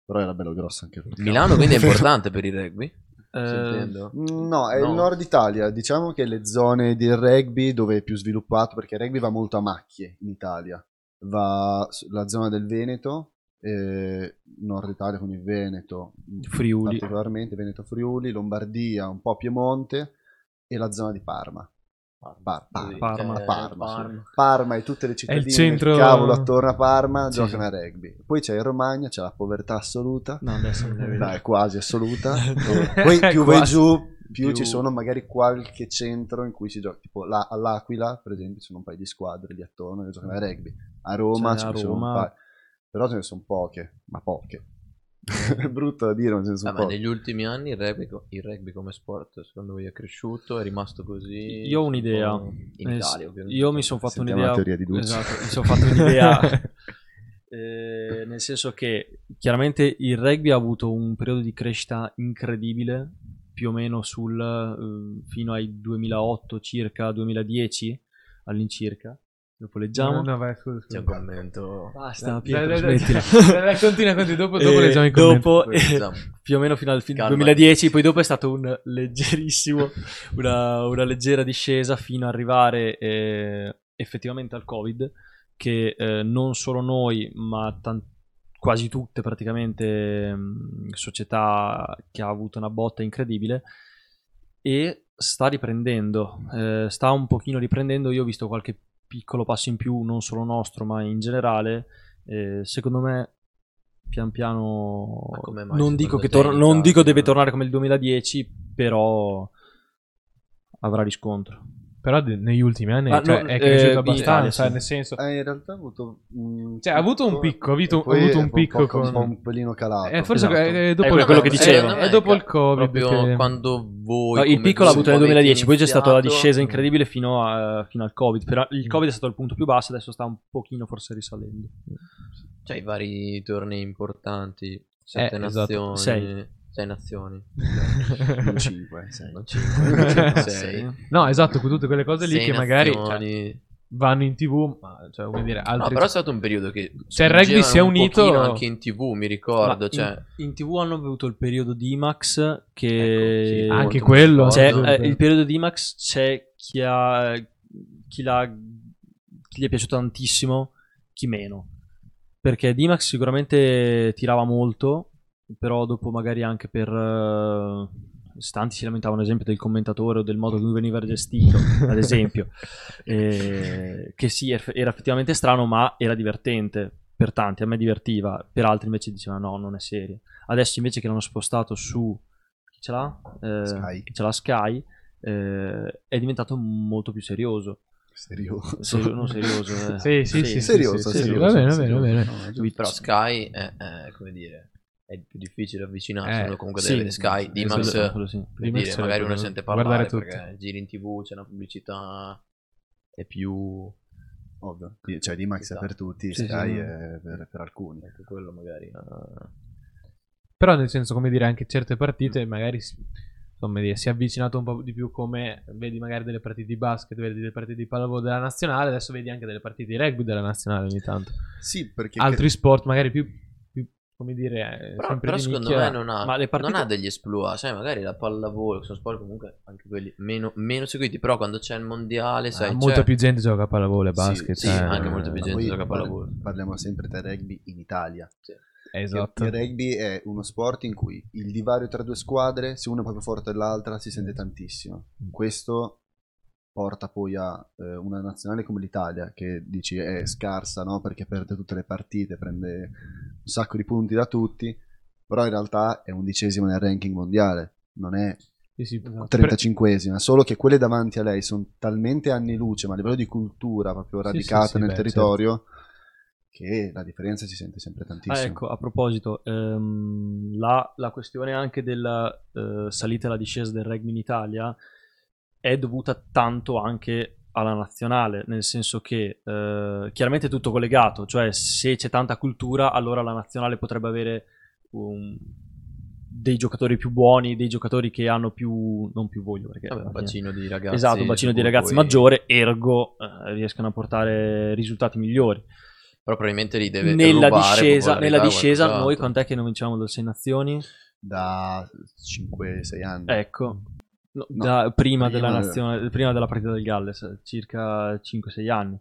però era bello grosso anche lui. Milano quindi è importante per il rugby? Eh, No, è No. il nord Italia. Diciamo che le zone del rugby dove è più sviluppato, perché il rugby va molto a macchie in Italia. Va la zona del Veneto, eh, nord Italia con il Veneto, Friuli. particolarmente Veneto Friuli, Lombardia, un po' Piemonte e la zona di Parma. Par- Così, Parma. eh, Parma, Parma. Parma e tutte le cittadine centro- del cavolo attorno a Parma Sì, giocano a rugby. Poi c'è il Romagna, c'è la povertà assoluta, No, adesso non dai, quasi assoluta. Poi più vai giù, più, Più- ci sono magari qualche centro in cui si gioca. Tipo là- all'Aquila, per esempio, ci sono un paio di squadre lì attorno che giocano a rugby. A Roma Cioè, ce a ne sono un Roma- paio. Però ce ne sono poche, ma poche. è brutto da dire, ma ce ne sono Ah, poche. negli ultimi anni il rugby, il rugby come sport secondo voi è cresciuto? È rimasto così? Io ho un'idea. In Eh, Italia ovviamente. Io mi sono fatto Sentiamo un'idea. la teoria di Duccio. Esatto, mi sono fatto un'idea. eh, nel senso che chiaramente il rugby ha avuto un periodo di crescita incredibile, più o meno sul eh, fino ai 2008 circa 2010 all'incirca. Dopo leggiamo. No, no, vai, scusa, scusa. C'è un commento. Basta, Pietro, dai, dai, smettila. dai, dai, continua, continua, dopo, dopo Eh, leggiamo i commenti. dopo, eh, più o meno fino al fin- Calma. 2010, poi dopo è stato un leggerissimo, una, una leggera discesa fino ad arrivare eh, effettivamente al Covid, che eh, non solo noi, ma tan- quasi tutte praticamente mh, società che ha avuto una botta incredibile e sta riprendendo, eh, sta un pochino riprendendo, io ho visto qualche piccolo passo in più, non solo nostro, ma in generale, eh, secondo me pian piano non dico, che tor- non dico deve tornare come il 2010 però avrà riscontro Però de- negli ultimi anni Ah, cioè, no, è eh, cresciuto in abbastanza, Italia, sì. cioè, nel senso... Eh, in realtà ha avuto un Cioè, ha avuto un picco, ha avuto- ha avuto un picco po' con- un un pelino calato. Eh, forse Esatto. è, dopo È il quello che Covid. dicevo. È dopo il Covid proprio che- quando voi No, il piccolo l'ha avuto nel gruppo 2010, avete poi c'è stata la iniziato- discesa incredibile fino, a- fino al Covid. Però il Mm. Covid è stato il punto più basso, adesso sta un pochino forse risalendo. Cioè i vari tornei importanti, sette Eh, esatto. nazioni, Sei. Sei nazioni, Non cinque, sei. non cinque, sei. Sei. No, esatto, con tutte quelle cose lì Sei che magari cioè, vanno in tv, ma cioè, come dire, No, altri... però è stato un periodo che Cioè, il rugby si è un unito- anche in tv, mi ricordo, cioè in, in tv hanno avuto il periodo di IMAX che... Ecco, sì, Anche quello, C'è, ricordo. eh, il periodo di IMAX c'è chi ha chi, l'ha, chi gli è piaciuto tantissimo, chi meno. Perché D-Max sicuramente tirava molto, però dopo magari anche per... eh, tanti si lamentavano ad esempio del commentatore o del modo in cui veniva gestito, ad esempio. Eh, che sì, era effettivamente strano, ma era divertente per tanti, a me divertiva, per altri invece dicevano no, non è serio. Adesso invece che l'hanno spostato su... Chi ce l'ha? Eh, Sky. Chi ce l'ha Sky? eh, è diventato molto più serioso. Serioso. Serio- non serioso. eh. Sì, sì, sì, sì, Serioso, sì, sì, serioso. Va bene, va bene, va bene. No, però Sky è, è, come dire è più difficile avvicinarsi Eh, uno comunque sì, deve Sky di Max quello sì. per D-Max dire, magari uno sente guardare parlare tutto. perché giri in tv c'è una pubblicità è più Ovvio. Di- Cioè, D-Max è per tutti, Sì, Sky sì. è per, per alcuni. anche quello magari eh, Però nel senso, come dire, anche certe partite magari si, insomma, dire, si è avvicinato un po' di più come vedi magari delle partite di basket, vedi delle partite di pallavolo della nazionale, adesso vedi anche delle partite di rugby della nazionale ogni tanto. Sì, perché... Altri sport magari più come dire, eh, però, sempre però di secondo nicchia. me non ha, Ma le partite- non ha degli esploit sai magari la pallavolo che sono sport comunque anche quelli meno, meno seguiti però quando c'è il mondiale sai Ah, c'è- molta più gente gioca a pallavolo e Sì, basket. sì, cioè, anche molta più gente poi gioca a pallavolo. Parliamo sempre del rugby in Italia. Esatto. Il rugby è uno sport in cui il divario tra due squadre, se uno è proprio forte dell'altra, si sente tantissimo. Questo porta poi a eh, una nazionale come l'Italia, che dici è scarsa, no? Perché perde tutte le partite, prende un sacco di punti da tutti, però in realtà è undicesima nel ranking mondiale, non è Sì, sì, esatto. 35esima, solo che quelle davanti a lei sono talmente anni luce, ma a livello di cultura proprio radicata sì, nel beh, territorio, che la differenza si sente sempre Ah, tantissimo. ecco, a proposito, ehm, la, la questione anche della eh, salita e la discesa del rugby in Italia è dovuta tanto anche alla nazionale, nel senso che eh, chiaramente è tutto collegato, cioè se c'è tanta cultura allora la nazionale potrebbe avere un- dei giocatori più buoni, dei giocatori che hanno più, non più voglio, perché Vabbè, un bacino di ragazzi Esatto, un bacino di ragazzi puoi- maggiore, ergo eh, riescono a portare risultati migliori. però probabilmente li deve Nella discesa, nella discesa noi quant'è che non vinciamo da 6 nazioni? Da 5-6 anni. Ecco, no, No, da- prima, prima della del- nazione, prima della partita del Galles, circa 5-6 anni,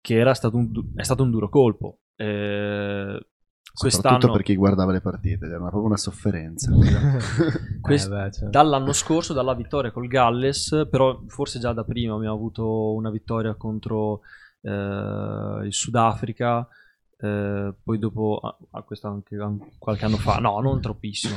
che era stato un, è stato un duro colpo. Eh, Soprattutto quest'anno, per chi guardava le partite, era una- proprio una sofferenza. quest- Eh, beh, cioè. dall'anno scorso, dalla vittoria col Galles, però forse già da prima abbiamo avuto una vittoria contro eh, il Sudafrica, eh, poi dopo, ah, ah, questo anche an- qualche anno fa, no, non troppissimo.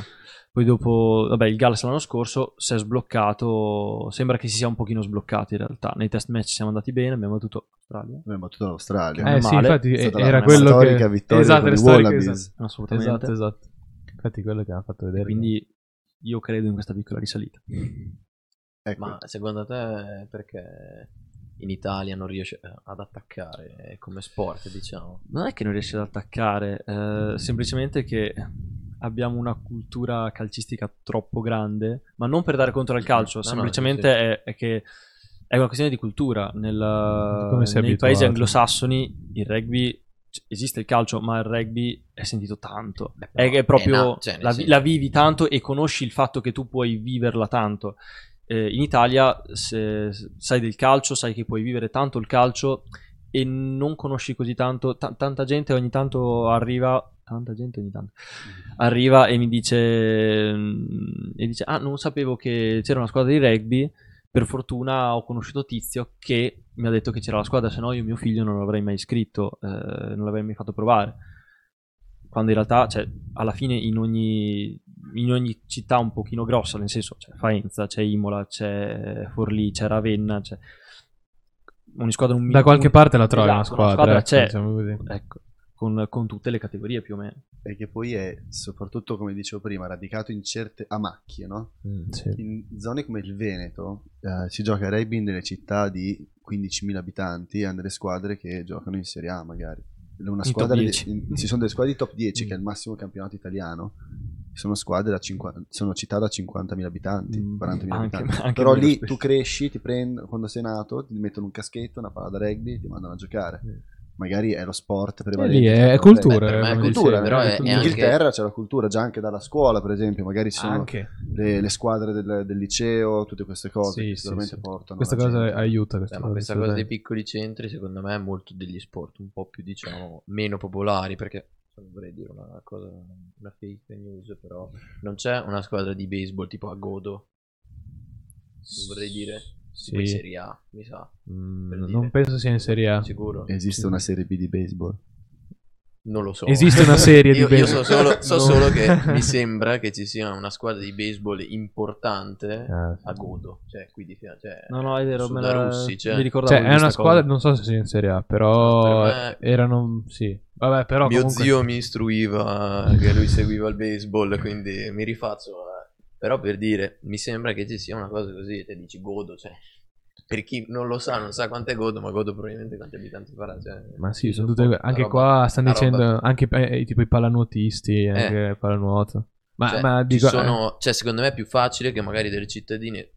Poi dopo, vabbè, il Galles l'anno scorso si è sbloccato, sembra che si sia un pochino sbloccato in realtà. Nei test match siamo andati bene, abbiamo battuto l'Australia. Abbiamo battuto l'Australia. Eh, sì, infatti È stata la- era una quello storica che... vittoria esatto, con le i Wallabies. esatto. Assolutamente. Esatto, esatto. Infatti quello che hanno fatto vedere. Quindi io credo in questa piccola risalita. Ecco, ma secondo te perché in Italia non riesce eh, ad attaccare come sport diciamo Non è che non riesce ad attaccare, eh, semplicemente che abbiamo una cultura calcistica troppo grande, ma non per dare contro al calcio, No, no, semplicemente sì, sì. È, è che è una questione di cultura. Nel- nei abituato. paesi anglosassoni il rugby, c- esiste il calcio, ma il rugby è sentito tanto. Beh, È, è proprio, è na- cioè, la, vi- la vivi tanto e conosci il fatto che tu puoi viverla tanto. Eh, in Italia se- sai del calcio, sai che puoi vivere tanto il calcio e non conosci così tanto. ta- tanta gente ogni tanto arriva. Tanta gente ogni tanto arriva e mi dice, mm, e dice: Ah, non sapevo che c'era una squadra di rugby. Per fortuna ho conosciuto Tizio che mi ha detto che c'era la squadra, se no io mio figlio non l'avrei mai iscritto, eh, non l'avrei mai fatto provare. Quando in realtà, cioè, alla fine in ogni, in ogni città un pochino grossa, nel senso c'è Faenza, c'è Imola, c'è Forlì, c'è Ravenna, c'è- ogni squadra un Da qualche un- parte la trovi una Esatto, squadra. ecco, c'è, diciamo così. ecco, con, con tutte le categorie più o meno. E che poi è soprattutto, come dicevo prima, radicato in certe a macchie, no? Mm, sì. In zone come il Veneto eh, si gioca a rugby nelle città di 15.000 abitanti e hanno delle squadre che giocano in Serie A magari. Una squadra di- 10. in- ci sono delle squadre di top 10 Mm. che è il massimo campionato italiano. Sono squadre da 50 sono città da 50.000 abitanti, Mm, 40.000 anche- abitanti. anche Però lì spesso. tu cresci, ti prendono quando sei nato, ti mettono un caschetto, una palla da rugby, ti mandano a giocare. Magari è lo sport prevalente. lì è cultura, Beh, è cultura, dicevi, però è- in è anche- Inghilterra c'è la cultura già anche dalla scuola, per esempio, magari ci sono Anche. le, le squadre del, del liceo, tutte queste cose Sì, che sì, sicuramente sì. portano. Questa cosa gente. aiuta. Questa ma cosa, questa cosa dei piccoli centri, secondo me, è molto degli sport un po' più, diciamo, meno popolari, perché vorrei dire una cosa, una fake news, però non c'è una squadra di baseball tipo a Godo, vorrei dire, tipo in Sì. Serie A, mi sa, Mm, non dire. penso sia in Serie A. sicuro? Esiste una serie B di baseball. Non lo so. Esiste una serie di io, io so baseball. solo, so No. solo che mi sembra che ci sia una squadra di baseball importante Ah, sì. a Godo, cioè qui di fianco, cioè, No, no, è vero, me la... Russi, cioè. mi ricordavo Cioè, è una squadra, cosa. non so se sia in Serie A, però Per me- erano, sì. Vabbè, però Mio comunque... zio mi istruiva che lui seguiva il baseball, quindi mi rifaccio. eh. Però per dire, mi sembra che ci sia una cosa così, te dici godo, cioè. Per chi non lo sa, non sa quanto è godo, ma godo probabilmente quanti abitanti farà. Cioè, Ma sì, sono tutte... Anche una qua roba- stanno roba- dicendo, anche eh, tipo i pallanuotisti, anche il pallanuoto. Ma, cioè, ma ci dico... eh, sono- cioè, secondo me è più facile che magari delle cittadine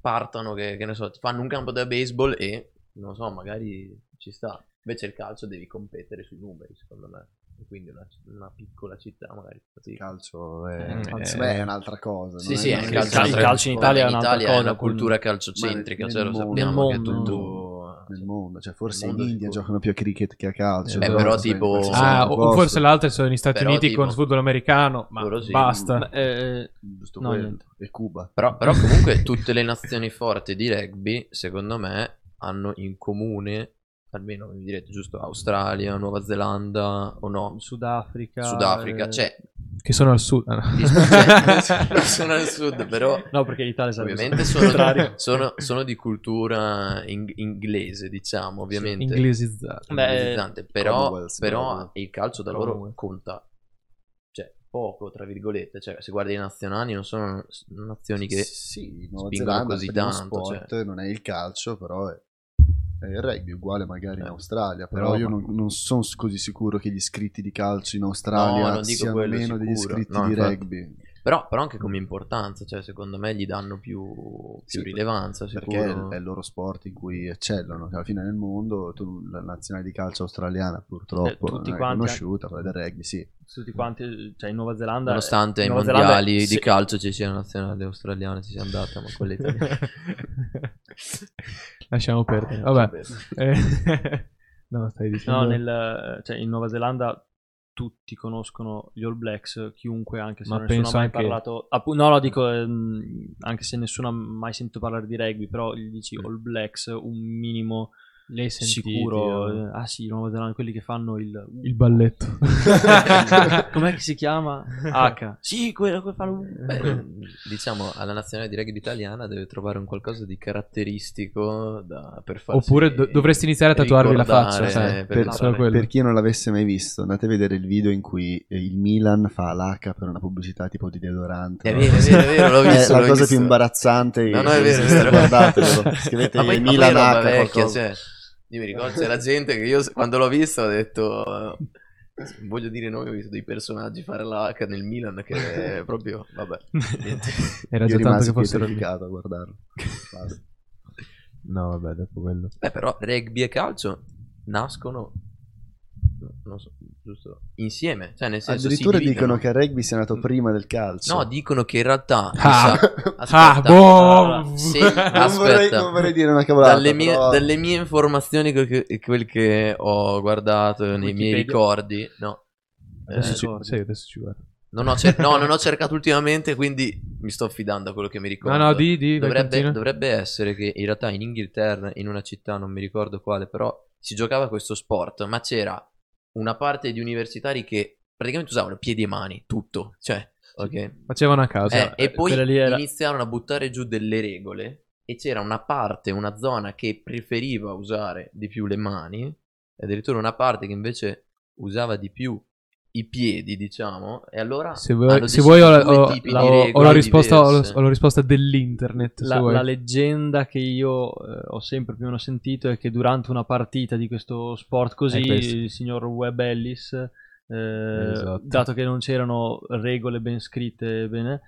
partano, che, che ne so, fanno un campo da baseball e, non so, magari ci sta. Invece il calcio devi competere sui numeri, secondo me. E quindi una, una piccola città magari Il fatica. calcio è, Mm, anzi, eh, beh, è un'altra cosa. Sì, non sì, è il il calcio- calcio, il calcio in Italia è un'altra Italia è cosa, una con- cultura calciocentrica, cioè lo nel sappiamo mondo- che è nel tutto... nel mondo, cioè forse in India sicuro. giocano più a cricket che a calcio. Eh, però però tipo- Ah, o posto, forse l'altra sono negli Stati Però Uniti tipo- con football americano, ma sì. basta. Ma, eh, giusto No. E Cuba. Però, però comunque tutte le nazioni forti di rugby, secondo me, hanno in comune, almeno mi direte giusto, Australia, Nuova Zelanda o no, Sudafrica. Sudafrica, eh, cioè, Che sono al sud. ah, no. sono al sud, però No, perché l'Italia sarebbe ovviamente sono, sono- sono di cultura ing- inglese, diciamo, ovviamente. Inglesizzato. Beh, inglesizzante, però, però il calcio da loro conta cioè poco tra virgolette cioè se guardi i nazionali non sono nazioni che sì, spingono Zelanda così tanto, cioè. sport non è il calcio, però è, è il rugby, uguale magari in Eh. Australia. Però Però- io non, non sono così sicuro che gli iscritti di calcio in Australia No, siano meno degli sicuro. iscritti No, di infatti. rugby. Però, però anche come importanza cioè secondo me gli danno più, più Sì, rilevanza Perché è, sicuro il loro sport in cui eccellono. Alla fine nel mondo, tu, la nazionale di calcio australiana purtroppo Eh, tutti non è quanti- conosciuta, quella del rugby sì. Tutti quanti, cioè in Nuova Zelanda. nonostante ai Zelanda mondiali è- di sì. calcio ci sia la nazionale australiana ci sia andata ma quella italiana Lasciamo perdere. Vabbè. Eh, no, stai dicendo... No, nel, cioè in Nuova Zelanda tutti conoscono gli All Blacks, chiunque, anche se Ma nessuno ha mai anche- parlato. appu- no, no, dico ehm, anche se nessuno ha mai sentito parlare di rugby, però gli dici All Blacks, un minimo Lei sicuro. eh, ah sì, Nuova Zelanda, quelli che fanno il. Il balletto. Com'è che si chiama? H. Sì, quello che fanno. Beh, diciamo alla nazionale di rugby italiana deve trovare un qualcosa di caratteristico da, per farsi Oppure do- dovresti iniziare a tatuarvi la faccia. sai, per Per, quello. per chi non l'avesse mai visto, andate a vedere il video in cui eh, il Milan fa l'H per una pubblicità tipo di deodorante. È no? vero, è vero, è vero, l'ho È visto. la cosa visto. più imbarazzante No, no, è vero, è esiste, vero. guardatelo. Scrivete ma poi, ma poi Milan H vecchia, qualcosa. cioè, io mi ricordo c'era gente che io quando l'ho visto ho detto non voglio dire nomi, ho visto dei personaggi fare la H nel Milan che è proprio vabbè. niente. Era già tanto che fossero lì. pietrificato a guardarlo. Basta. No, vabbè, dopo quello. Beh, però rugby e calcio nascono non so, giusto insieme, cioè nel senso Addirittura dicono che il rugby sia nato prima del calcio. No, dicono che in realtà Ah. sa- Ah, aspetta, boh! Allora, se- non, vorrei, non vorrei dire una cavolata. dalle, mie, però- dalle mie informazioni, quel che, quel che ho guardato nei miei ricordi, no, Adesso, Eh, ci, ricordi. sì, adesso ci guardo. non ho, cer- no, non ho cercato ultimamente, quindi mi sto affidando a quello che mi ricordo. No, no, di, di, dovrebbe, dovrebbe essere che in realtà in Inghilterra, in una città, non mi ricordo quale, però si giocava questo sport, ma c'era una parte di universitari che praticamente usavano piedi e mani, tutto, cioè, ok? Facevano a caso. Eh, e poi era- iniziarono a buttare giù delle regole e c'era una parte, una zona che preferiva usare di più le mani, e addirittura una parte che invece usava di più i piedi, diciamo, e allora Se vuoi, se vuoi ho, due ho- la, ho- la risposta, ho, la risposta dell'internet. La, la leggenda che io eh, ho sempre più o meno sentito è che durante una partita di questo sport così, questo. il signor Webb Ellis, eh, Esatto. dato che non c'erano regole ben scritte bene,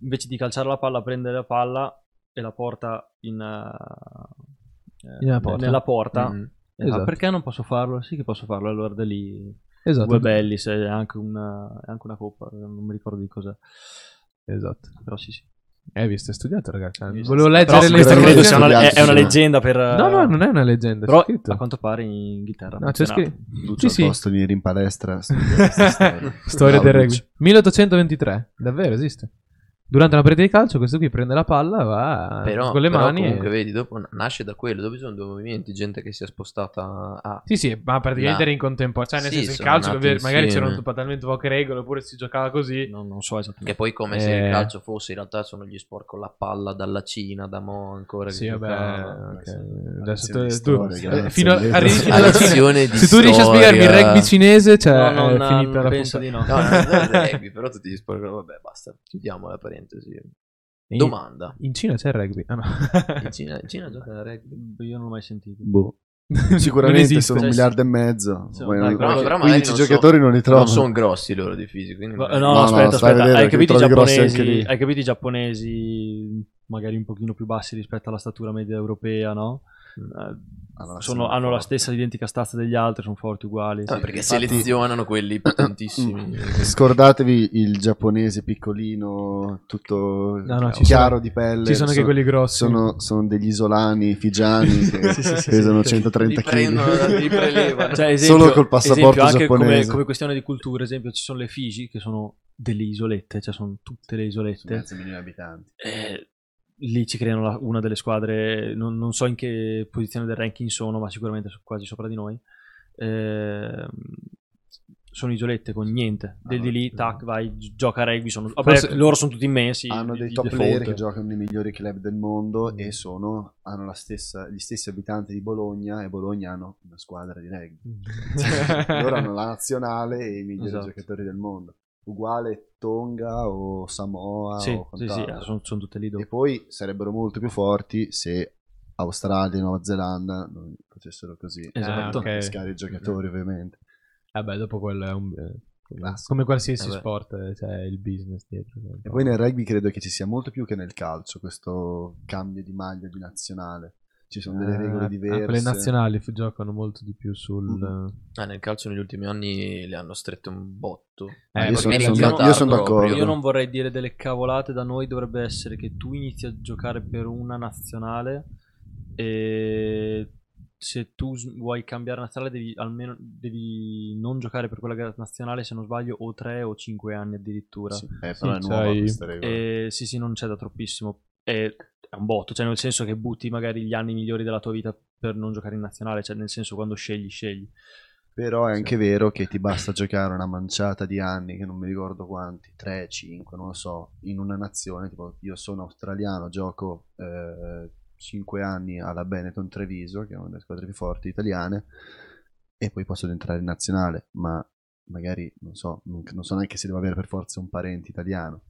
invece di calciare la palla, prende la palla e la porta in, eh, Nella porta. nella porta. Mm. Esatto. perché non posso farlo? Sì che posso farlo. Allora da lì Esatto. Webb Ellis è anche una, è anche una coppa, non mi ricordo di cos'è. Esatto. Però sì, sì. Hai visto, hai studiato, ragazzi. Volevo leggere le questa credo sia una, è, è una leggenda per... No, no, non è una leggenda. Però a quanto pare in Inghilterra. No, c'è scritto. Lucio Sì, posto di venire in palestra storia. Storia del rugby. 1823. Davvero esiste. Durante una partita di calcio, questo qui prende la palla, va Però, con le però mani. comunque e... vedi, dopo nasce da quello, dopo ci sono due movimenti, gente che si è spostata a... Sì, sì, ma praticamente Là. era in contemporanea. Cioè, nel Sì, senso, il calcio magari insieme. c'erano totalmente poche regole, oppure si giocava così. Non, non so esattamente. Che poi come se Eh. il calcio fosse, in realtà sono gli sport con la palla dalla Cina, da Mo ancora Sì, vabbè. giocava. ok. sì. Adesso tu, eh, fino a, arrivi alla Cina. Se tu riesci a spiegarmi il rugby cinese, cioè, No, non, è finita la penso di no. No, non è il rugby, però tutti gli sport... Vabbè, basta, chiudiamo la parentesi. In- Domanda. In Cina c'è il rugby. Ah, no. In Cina, in Cina gioca a rugby? Io non l'ho mai sentito. Boh. Sicuramente esiste. sono un miliardo e mezzo. Dai, non- però- però magari 15 non so- giocatori non li trovo. Non sono grossi loro di fisico, quindi No, no, no, aspetta, a aspetta. vedere Hai capito, i giapponesi, hai capito i giapponesi magari un pochino più bassi rispetto alla statura media europea, no? Eh, Allora, sono- hanno la stessa identica stazza degli altri, sono forti uguali. Sì. perché infatti- selezionano quelli potentissimi. Scordatevi il giapponese piccolino, tutto No, no, chiaro sono- di pelle. Ci sono anche Sono- quelli grossi. Sono, sono degli isolani figiani che Sì, sì, sì, pesano sì. 130 Li prendono, kg. li prelevano. Cioè, esempio, Solo col passaporto esempio, anche come, giapponese. come questione di cultura, esempio, ci sono le Fiji che sono delle isolette, cioè sono tutte le isolette. Mezzo milione di abitanti. Eh, lì ci creano la- una delle squadre, non, non so in che posizione del ranking sono, ma sicuramente sono quasi sopra di noi. Ehm, sono isolette con niente. Ah, Vedi lì, tac, vai, gi- gioca a rugby. Sono, vabbè, Forse- loro sono tutti immensi. hanno di- dei di top default. player che giocano nei migliori club del mondo Mm. e sono, hanno la stessa, gli stessi abitanti di Bologna e Bologna hanno una squadra di rugby. Loro hanno la nazionale e i migliori Esatto. giocatori del mondo. Uguale Tonga o Samoa Sì, o sì, sì, sono, sono tutte lì E dopo. poi sarebbero molto più forti se Australia e Nuova Zelanda non facessero così. Esatto. Ah, ok. Pescare i giocatori ovviamente. Vabbè, dopo quello è un... eh, Classico. come qualsiasi Vabbè. sport, eh, c'è il business dietro. E poi nel rugby credo che ci sia molto più che nel calcio questo cambio di maglia di nazionale. Ci sono delle Ah, regole ah, diverse. quelle nazionali f- giocano molto di più sul... Mm. Ah, nel calcio negli ultimi anni le hanno strette un botto. Eh, io, sono, sono- io sono tardi d'accordo. proprio. Io non vorrei dire delle cavolate, da noi dovrebbe essere che tu inizi a giocare per una nazionale e se tu vuoi cambiare nazionale devi almeno devi non giocare per quella gara nazionale se non sbaglio o 3 o 5 anni addirittura. Sì, eh, Sì, però è nuova c'hai- questa regola. E sì, sì, non c'è da troppissimo. E è un botto, cioè nel senso che butti magari gli anni migliori della tua vita per non giocare in nazionale, cioè nel senso quando scegli, scegli. Però è anche vero che ti basta giocare una manciata di anni, che non mi ricordo quanti, 3, 5, non lo so, in una nazione, tipo io sono australiano, gioco 5 anni alla Benetton Treviso, che è una delle squadre più forti italiane, e poi posso entrare in nazionale, ma magari, non so, non, non so neanche se devo avere per forza un parente italiano.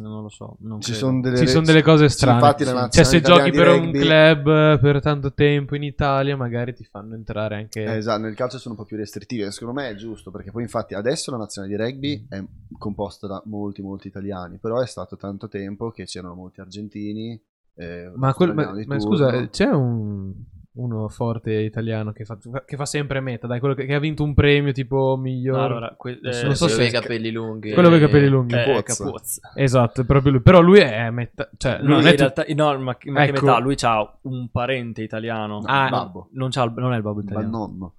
Non lo so. Non Ci sono delle, Ci sono delle cose strane. infatti la Sì. Cioè, se giochi per un club eh, per tanto tempo in Italia, magari ti fanno entrare anche. Eh, esatto, nel calcio sono un po' più restrittive. Secondo me è giusto perché poi, infatti, adesso la nazionale di rugby è composta da molti, molti italiani. Però è stato tanto tempo che c'erano molti argentini. eh, Ma, quel- ma- ma scusa, c'è un, uno forte italiano che fa, che fa sempre meta, dai, quello che, che ha vinto un premio tipo miglior. No, allora, que- eh, Non so Quello se- con i capelli lunghi. Quello con i capelli lunghi. eh, Capozza. Capozza. Esatto, proprio lui. Però lui è metà. Cioè, Lui non in tu- realtà, no, ma, ma che Ecco. metà? Lui ha un parente italiano. No, Ah, il babbo. Non, c'ha il- non è il babbo Ma italiano. nonno.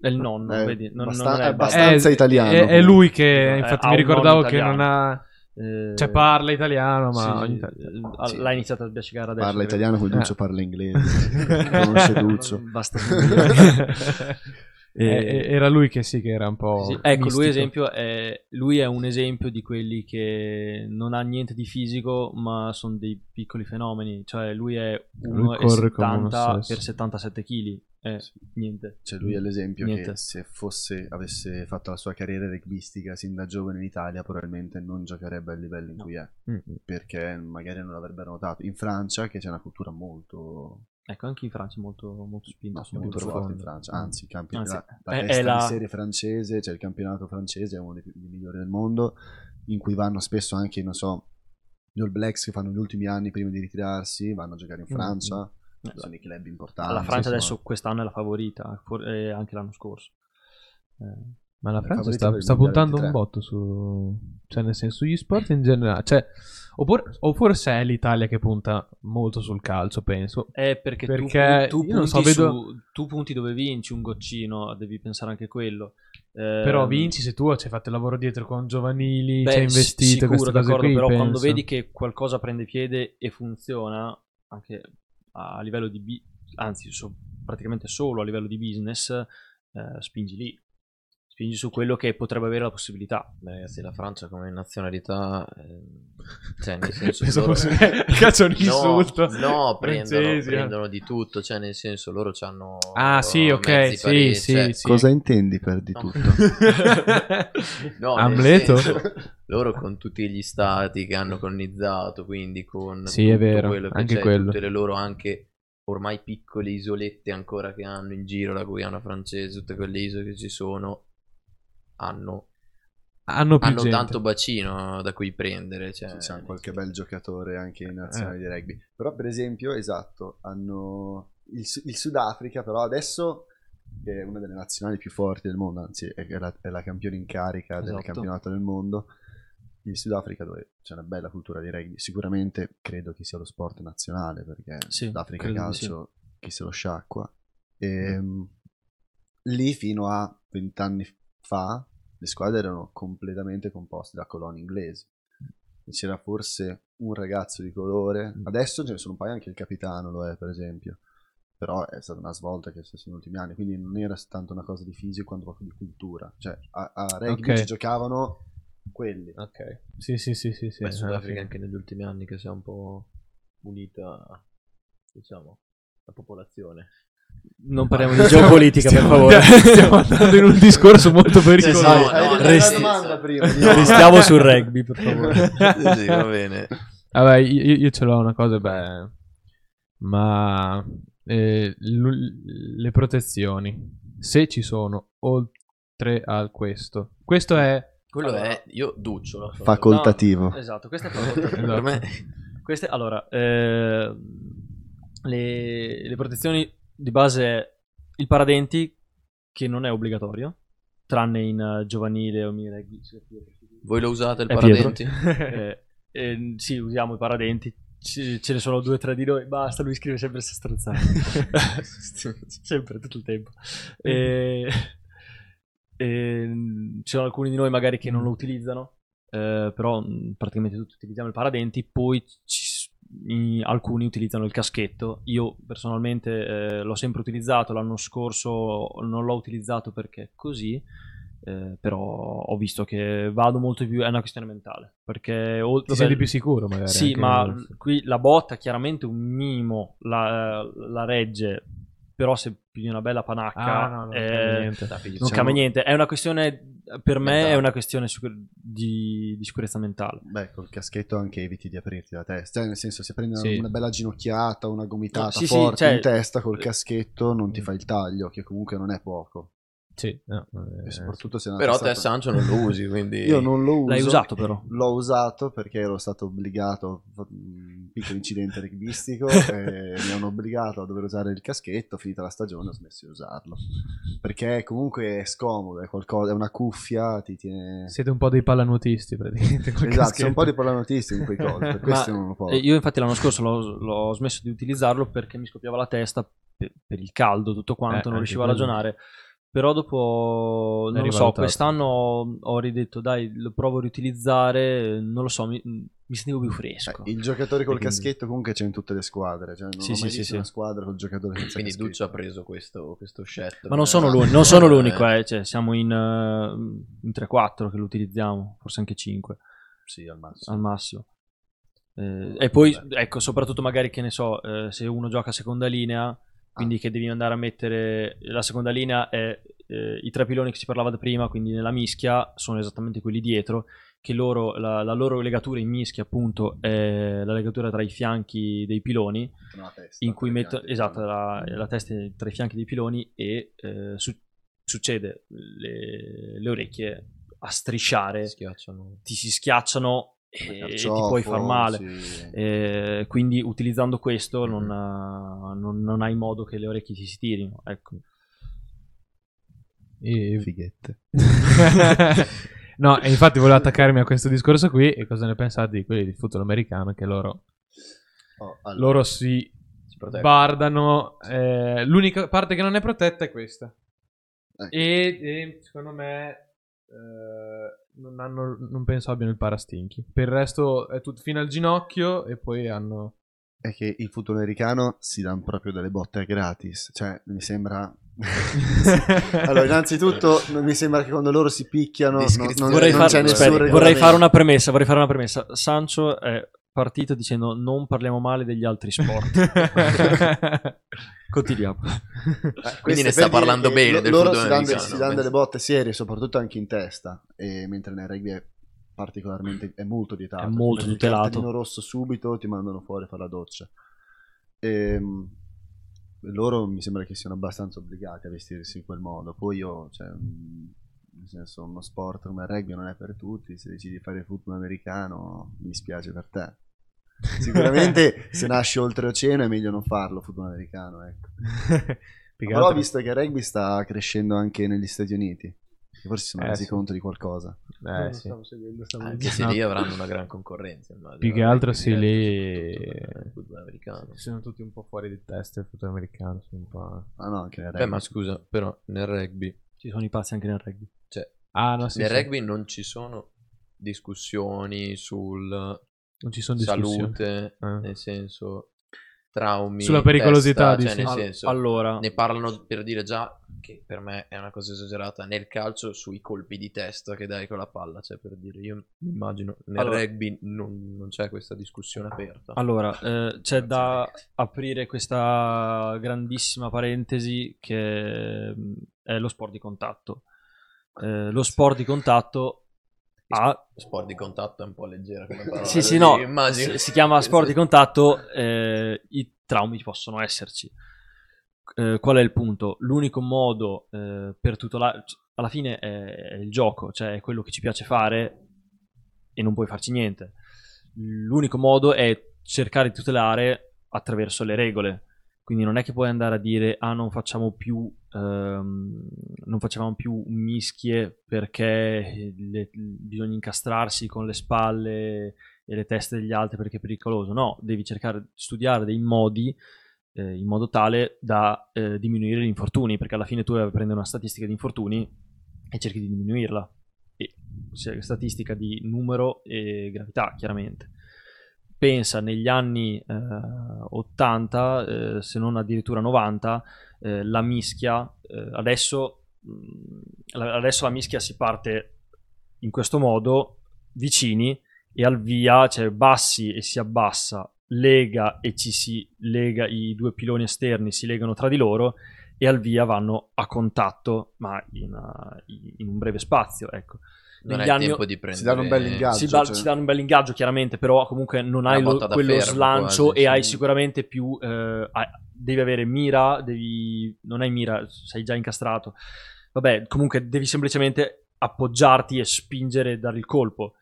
È il nonno, È vedi? Non, abbastan- non è è il abbastanza è, italiano, È, è lui che, Eh, infatti, mi ricordavo che non ha. Eh, Cioè, parla italiano, ma sì, eh, Sì. L'ha iniziato a sbiascicare adesso. Parla italiano, poi Eh. Duccio parla inglese. Conosce Duccio. Basta. E- Eh, era lui che sì, che era un po'. Sì, Ecco, lui, esempio è, lui è un esempio di quelli che non ha niente di fisico, ma sono dei piccoli fenomeni. Cioè, lui è Lui corre come uno 1,70 stesso. per 77 kg. È niente. Cioè lui è l'esempio Niente. che se fosse, avesse fatto la sua carriera rugbistica sin da giovane in Italia probabilmente non giocherebbe al livello in cui è, Mm. perché magari non l'avrebbero notato. In Francia, che c'è una cultura molto, Ecco, anche in Francia è molto, molto spinta. no, su molto forte in Francia, anzi, il campi- Anzi, la, la è- è la- di serie francese, cioè il campionato francese è uno dei, dei migliori del mondo, in cui vanno spesso anche, non so, gli All Blacks che fanno gli ultimi anni prima di ritirarsi, vanno a giocare in Mm, Francia, Eh, sono i club importanti. La Francia insomma. adesso quest'anno è la favorita, for- e anche l'anno scorso. Eh, Ma la Francia sta, sta puntando un 23. botto su. Cioè, nel senso, gli sport in generale. Cioè, oppure, o forse è l'Italia che punta molto sul calcio, penso. È perché, tu Perché pu- tu, io non so, punti vedo- su- tu punti dove vinci un goccino, devi pensare anche quello. Eh, Però vinci se tu ci hai fatto il lavoro dietro con giovanili, beh, ci hai investito, sicuro, queste cose d'accordo, qui, però quando penso. vedi che qualcosa prende piede e funziona, anche a livello di... bi- anzi, so- praticamente solo a livello di business, eh, spingi lì. Spingi su quello che potrebbe avere la possibilità. Beh, ragazzi, la Francia come nazionalità, eh, cioè nel senso Penso loro- fosse- cazzo, un No, insulto. No, prendono, Francesi, eh. prendono di tutto, cioè nel senso loro hanno Ah, sì, ok, mezzi sì, pareti, sì, cioè- sì. Cosa intendi per di No. tutto? No, Amleto? senso, loro con tutti gli stati che hanno colonizzato, quindi con Sì, è vero, quello che anche c'è, quello. tutte le loro anche ormai piccole isolette ancora che hanno in giro, la Guyana francese, tutte quelle isole che ci sono, hanno, Hanno più hanno tanto bacino da cui prendere. Cioè, C'è nel qualche bel giocatore anche in Eh. nazionale di rugby. Però, per esempio, esatto, hanno il, il Sudafrica, però adesso che è una delle nazionali più forti del mondo, anzi è la, è la campione in carica del Esatto. campionato del mondo. Il Sudafrica dove c'è una bella cultura di rugby, sicuramente credo che sia lo sport nazionale perché Sì, di calcio chi se lo sciacqua. E, lì fino a vent'anni fa le squadre erano completamente composte da coloni inglesi. E C'era forse un ragazzo di colore, adesso ce ne sono un paio, anche il capitano lo è per esempio, però è stata una svolta che è stata negli ultimi anni, quindi non era tanto una cosa di fisico quanto proprio di cultura. Cioè a, a rugby Ok. ci giocavano quelli. Ok. Sì, sì, sì, sì. sì Beh, Sudafrica anche negli ultimi anni che si è un po' unita, diciamo, la popolazione. Non parliamo di geopolitica, per favore. Stiamo andando in un discorso molto Sì, pericoloso. no, Hai no, senso- domanda prima. Restiamo sul rugby, per favore. sì, sì, va bene. Vabbè, io, io ce l'ho una cosa, beh, ma eh, l- le protezioni, se ci sono, oltre a questo, questo è Quello Allora. è, io duccio. Facoltativo. No, esatto, questa è facoltativa. Per me, Queste, allora, eh, le, le protezioni di base il paradenti, che non è obbligatorio, tranne in eh, giovanile o rugby. voi lo usate il È paradenti? Eh, eh, sì, usiamo i paradenti. Ce ne sono due o tre di noi. Basta, lui scrive sempre se strozzate. sempre, tutto il tempo. E, e, ci sono alcuni di noi magari che non lo utilizzano, eh, però praticamente tutti utilizziamo il paradenti. Poi ci i- alcuni utilizzano il caschetto. Io personalmente eh, l'ho sempre utilizzato. L'anno scorso non l'ho utilizzato perché è così. eh, però ho visto che vado molto più. È una questione mentale. Perché oltre ti senti più sicuro magari. sì, ma qui la botta chiaramente un minimo la, la regge, però se pigli una bella panacca Ah, no, no, eh, non cambia niente. Dai, non cambia niente. È una questione, per me Mentale. è una questione di, di sicurezza mentale. Beh, col caschetto anche eviti di aprirti la testa. Cioè, nel senso, se prendi una, Sì. una bella ginocchiata, una gomitata sì, sì, forte cioè- in testa col caschetto, non ti Mm. fai il taglio, che comunque non è poco. Sì, no, eh, soprattutto se Però te testata- Sancho non lo usi, quindi... Io non lo uso. L'hai usato però. L'ho usato perché ero stato obbligato, un piccolo incidente rugbyistico mi hanno obbligato a dover usare il caschetto, finita la stagione ho smesso di usarlo. Perché comunque è scomodo, è qualcosa, è una cuffia, ti tiene... Siete un po' dei pallanuotisti praticamente. col Esatto, sei un po' caschetto. di pallanuotisti in quei cosi, per questo Ma, non lo può. eh, io infatti l'anno scorso l'ho, l'ho smesso di utilizzarlo perché mi scoppiava la testa per, per il caldo, tutto quanto, Eh, non riuscivo a quello. Però dopo, non lo so, quest'anno ho, ho ridetto, dai, lo provo a riutilizzare, non lo so, mi, mi sentivo più fresco. Eh, il giocatore col quindi- caschetto comunque c'è in tutte le squadre. Cioè, non Sì, ho sì, mai sì, visto sì. una squadra col giocatore senza Quindi caschetto. Duccio ha preso questo, questo scelto. Ma non sono, esatto. l'uni- non sono l'unico, eh, cioè, siamo in, eh, in 3-4 che lo utilizziamo, forse anche 5 Sì, al massimo. al massimo. Eh, e poi, ecco, soprattutto magari che ne so, eh, se uno gioca a seconda linea, quindi che devi andare a mettere la seconda linea è eh, i tre piloni che si parlava da prima, quindi nella mischia sono esattamente quelli dietro, che loro, la, la loro legatura in mischia appunto è la legatura tra i fianchi dei piloni, testa, in cui per metto fianchi. esatto la, la testa tra i fianchi dei piloni e eh, su- succede le, le orecchie a strisciare Schiacciano. ti si schiacciano e, e ti puoi far male sì. Eh, quindi utilizzando questo non, ha- non- non hai modo che le orecchie ti si tirino ecco. E- Fighette. no, e infatti volevo attaccarmi a questo discorso qui e cosa ne pensate di quelli di football americano che loro, Oh, allora, loro si Si bardano. eh, l'unica parte che non è protetta è questa. ecco. E, e secondo me eh, non, hanno, non penso abbiano il parastinchi. Per il resto è tutto fino al ginocchio e poi hanno... è che il football americano si danno proprio delle botte gratis. Cioè, mi sembra. allora, innanzitutto, non mi sembra che quando loro si picchiano. non- non, vorrei, non far- c'è aspetta, vorrei fare una premessa vorrei fare una premessa Sancho è partito dicendo non parliamo male degli altri sport continuiamo Eh, Quindi ne sta parlando che bene del loro si danno, si danno delle botte serie, soprattutto anche in testa. E mentre nel rugby è particolarmente è molto vietato. È molto il tutelato. cartellino rosso subito ti mandano fuori a fare la doccia. Ehm, loro mi sembra che siano abbastanza obbligati a vestirsi in quel modo. Poi io, cioè, mm, nel senso, uno sport come il rugby non è per tutti. Se decidi di fare football americano, mi dispiace per te. Sicuramente se nasci oltreoceano è meglio non farlo football americano, ecco. Però ho visto che il rugby sta crescendo anche negli Stati Uniti. Forse si sono Eh, resi sì. conto di qualcosa. Eh, sì. Anche se lì avranno una gran concorrenza. immagino. Più che altro è lì-. Sono tutti un po' fuori di testa il football americano. sono un po'... Ah no, anche nel Beh, rugby. ma scusa, però nel rugby, ci sono i pazzi anche nel rugby cioè, Ah, no, sì, nel sì. rugby non ci sono discussioni sul Non ci sono discussioni. salute, Eh. nel senso traumi, Sulla pericolosità, testa, cioè, nel senso, allora ne parlano per dire già che per me è una cosa esagerata nel calcio sui colpi di testa che dai con la palla, cioè per dire io mi immagino nel Allora- rugby non, non c'è questa discussione aperta. Allora, eh, c'è da aprire questa grandissima parentesi che mm, è lo sport di contatto. Eh, lo sport di contatto ha... Sport di contatto è un po' leggera come parola. Sì, sì, no, immagino. si, si chiama sport di contatto, eh, i traumi possono esserci. Eh, qual è il punto? L'unico modo eh, per tutelare... Alla fine è, è il gioco, cioè è quello che ci piace fare e non puoi farci niente. L'unico modo è cercare di tutelare attraverso le regole. Quindi non è che puoi andare a dire ah non facciamo più ehm, non facevamo più mischie perché le- bisogna incastrarsi con le spalle e le teste degli altri perché è pericoloso. No, devi cercare di studiare dei modi eh, in modo tale da eh, diminuire gli infortuni, perché alla fine tu prendi una statistica di infortuni e cerchi di diminuirla. E statistica di numero e gravità, chiaramente. Pensa negli anni eh, 80, eh, se non addirittura 90, eh, la mischia, eh, adesso, mh, la- adesso la mischia si parte in questo modo, vicini, e al via, cioè bassi e si abbassa, lega e ci si lega, i due piloni esterni si legano tra di loro e al via vanno a contatto, ma in, uh, in un breve spazio, ecco. Non hai anni- tempo di prendere si danno un bel ingaggio. Si, dà- cioè- si danno un bel ingaggio chiaramente, però comunque non hai lo- quello fermo, slancio quasi, e sì. hai sicuramente più... eh, devi avere mira, devi, non hai mira, sei già incastrato. Vabbè, comunque devi semplicemente appoggiarti e spingere e dare il colpo.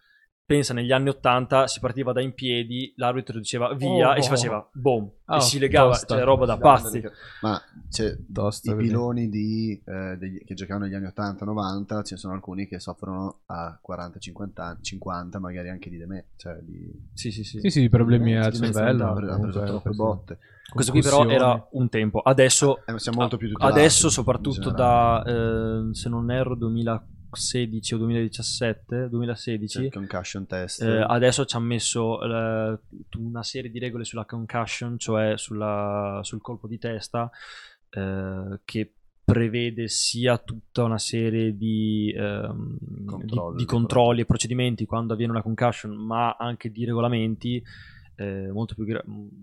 Pensa negli anni 80 si partiva da in piedi, l'arbitro diceva via Oh, e si oh. faceva boom Oh, e si legava, tosta. cioè roba da pazzi. Ma c'è Tosto, i piloni di, eh, degli- che giocavano negli anni 80-90, ce ne sono alcuni che soffrono a 40-50 anni, 50, magari anche di deme, cioè di Sì, sì, sì. Sì, sì, problemi al di demenza cervello. ha preso troppe botte. Questo qui però era un tempo. Adesso, Eh, siamo molto più tutelati, adesso soprattutto da, eh, se non erro, 2016 o 2017, 2016, C'è il concussion test. Eh, adesso ci ha messo eh, una serie di regole sulla concussion, cioè sulla- sul colpo di testa, eh, che prevede sia tutta una serie di, ehm, di- Controlli, di controlli e procedimenti quando avviene una concussion, ma anche di regolamenti eh, molto, più,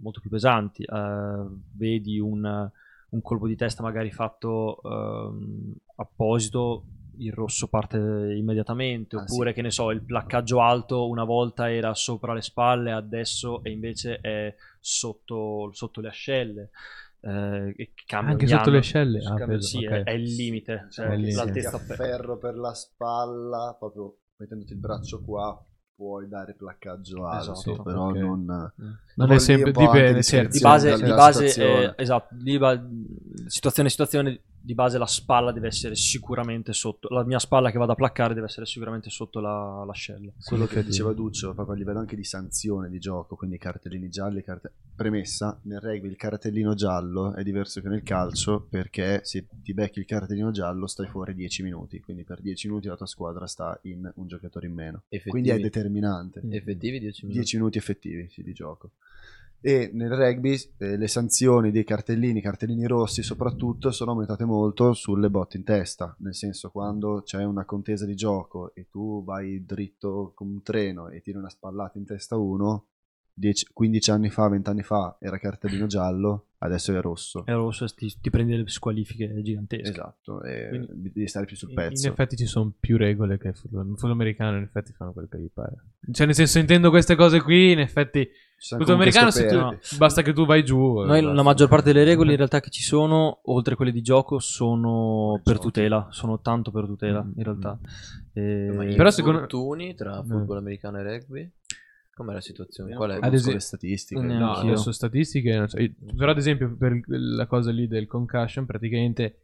molto più pesanti. Eh, vedi un, un colpo di testa magari fatto ehm, apposito, il rosso parte immediatamente, Ah, oppure che ne so, il placcaggio alto una volta era sopra le spalle, adesso e invece è sotto, sotto le ascelle. Eh, cambia Anche sotto anno. le ascelle? Ah, Cambia- sì, ok. è, è il limite. Cioè, è il limite. l'altezza per- afferro per la spalla, proprio mettendoti il braccio qua, puoi dare placcaggio alto, Esatto, però ok. non... Non Poi è sempre dipende, di certo. di base, di base eh, esatto, di ba- situazione situazione di base la spalla deve essere sicuramente sotto la mia spalla che vado a placcare deve essere sicuramente sotto la, l'ascella quello che Sì, diceva Duccio, proprio a livello anche di sanzione di gioco, quindi cartellini gialli, carte- premessa, nel rugby il cartellino giallo è diverso che nel calcio perché se ti becchi il cartellino giallo stai fuori 10 minuti, quindi per 10 minuti la tua squadra sta in un giocatore in meno, Effettivi, quindi è determinante. effettivi 10 minuti. 10 minuti effettivi sì, di gioco. E nel rugby eh, le sanzioni dei cartellini, cartellini rossi soprattutto, sono aumentate molto sulle botte in testa, nel senso quando c'è una contesa di gioco e tu vai dritto come un treno e tiri una spallata in testa a uno, 10 15 anni fa, 20 anni fa era cartellino giallo, adesso è rosso. è rosso e ti, ti prendi delle squalifiche gigantesche Esatto, e Quindi- devi stare più sul pezzo. In effetti ci sono più regole che il football, il football americano in effetti fanno quel che gli pare. Cioè nel senso sentendo queste cose qui in effetti comunque americano se tu- basta che tu vai giù. noi la maggior parte delle regole in realtà che ci sono oltre quelle di gioco sono Per per giochi. tutela sono tanto per tutela Mm, in realtà Ma E- gli Però secondo- infortuni tra Mm. football americano e rugby? Com'è la situazione? Qual è? Ad esempio- le statistiche. No, adesso statistiche, non so. Però ad esempio per la cosa lì del concussion, praticamente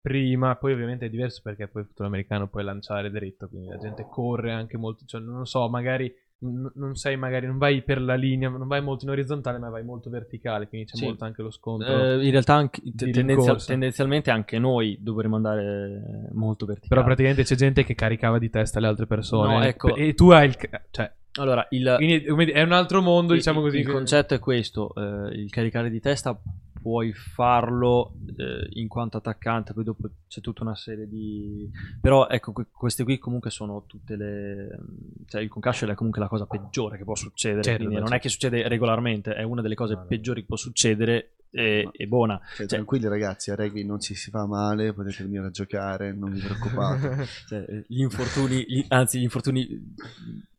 prima, poi ovviamente è diverso perché poi il football americano puoi lanciare dritto, quindi la gente corre anche molto, cioè non so, magari n- non sei magari, non vai per la linea, non vai molto in orizzontale, ma vai molto verticale, quindi c'è Sì. molto anche lo scontro. Eh, in realtà anche- di tendenzia- rincorsa. tendenzialmente anche noi dovremmo andare molto però verticali. praticamente c'è gente che caricava di testa le altre persone No, ecco. e tu hai il... ca- cioè, allora, il, quindi è un altro mondo, il- diciamo così. il concetto è questo: eh, il caricare di testa puoi farlo eh, in quanto attaccante, poi dopo c'è tutta una serie di. Però ecco, que- queste qui comunque sono tutte le. cioè il concussion è comunque la cosa peggiore che può succedere. Certo, quindi non è certo. che succede regolarmente, è una delle cose no. peggiori che può succedere e, Ma- e buona. Cioè, tranquilli ragazzi, a rugby non ci si fa male, potete venire a giocare, non vi preoccupate. Cioè, eh, gli infortuni, gli- anzi, gli infortuni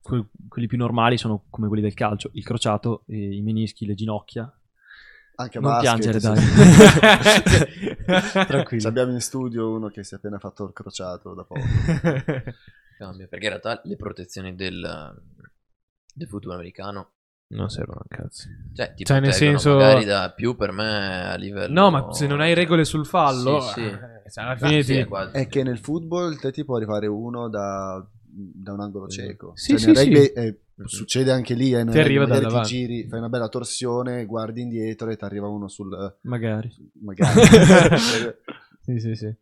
que- quelli più normali sono come quelli del calcio: il crociato, eh, i menischi, le ginocchia. Anche a Non basket, piangere, sì. dai. Tranquillo. Abbiamo in studio uno che si è appena fatto il crociato da poco. Cambia, perché in realtà le protezioni del, del football americano, non servono a cazzo. cioè ti Cioè, nel senso- magari da più per me a livello... No, ma se non hai regole sul fallo, Sì, sì. eh, cioè, alla Ah, fine sì, ti... è quasi. È che nel football te ti può arrivare uno da, da un angolo cieco. Sì, Cioè, sì, rugby sì. eh, succede anche lì, eh, Ti arriva da ti davanti. giri, fai una bella torsione, guardi indietro e ti arriva uno sul... Magari. magari... Sì, sì, sì.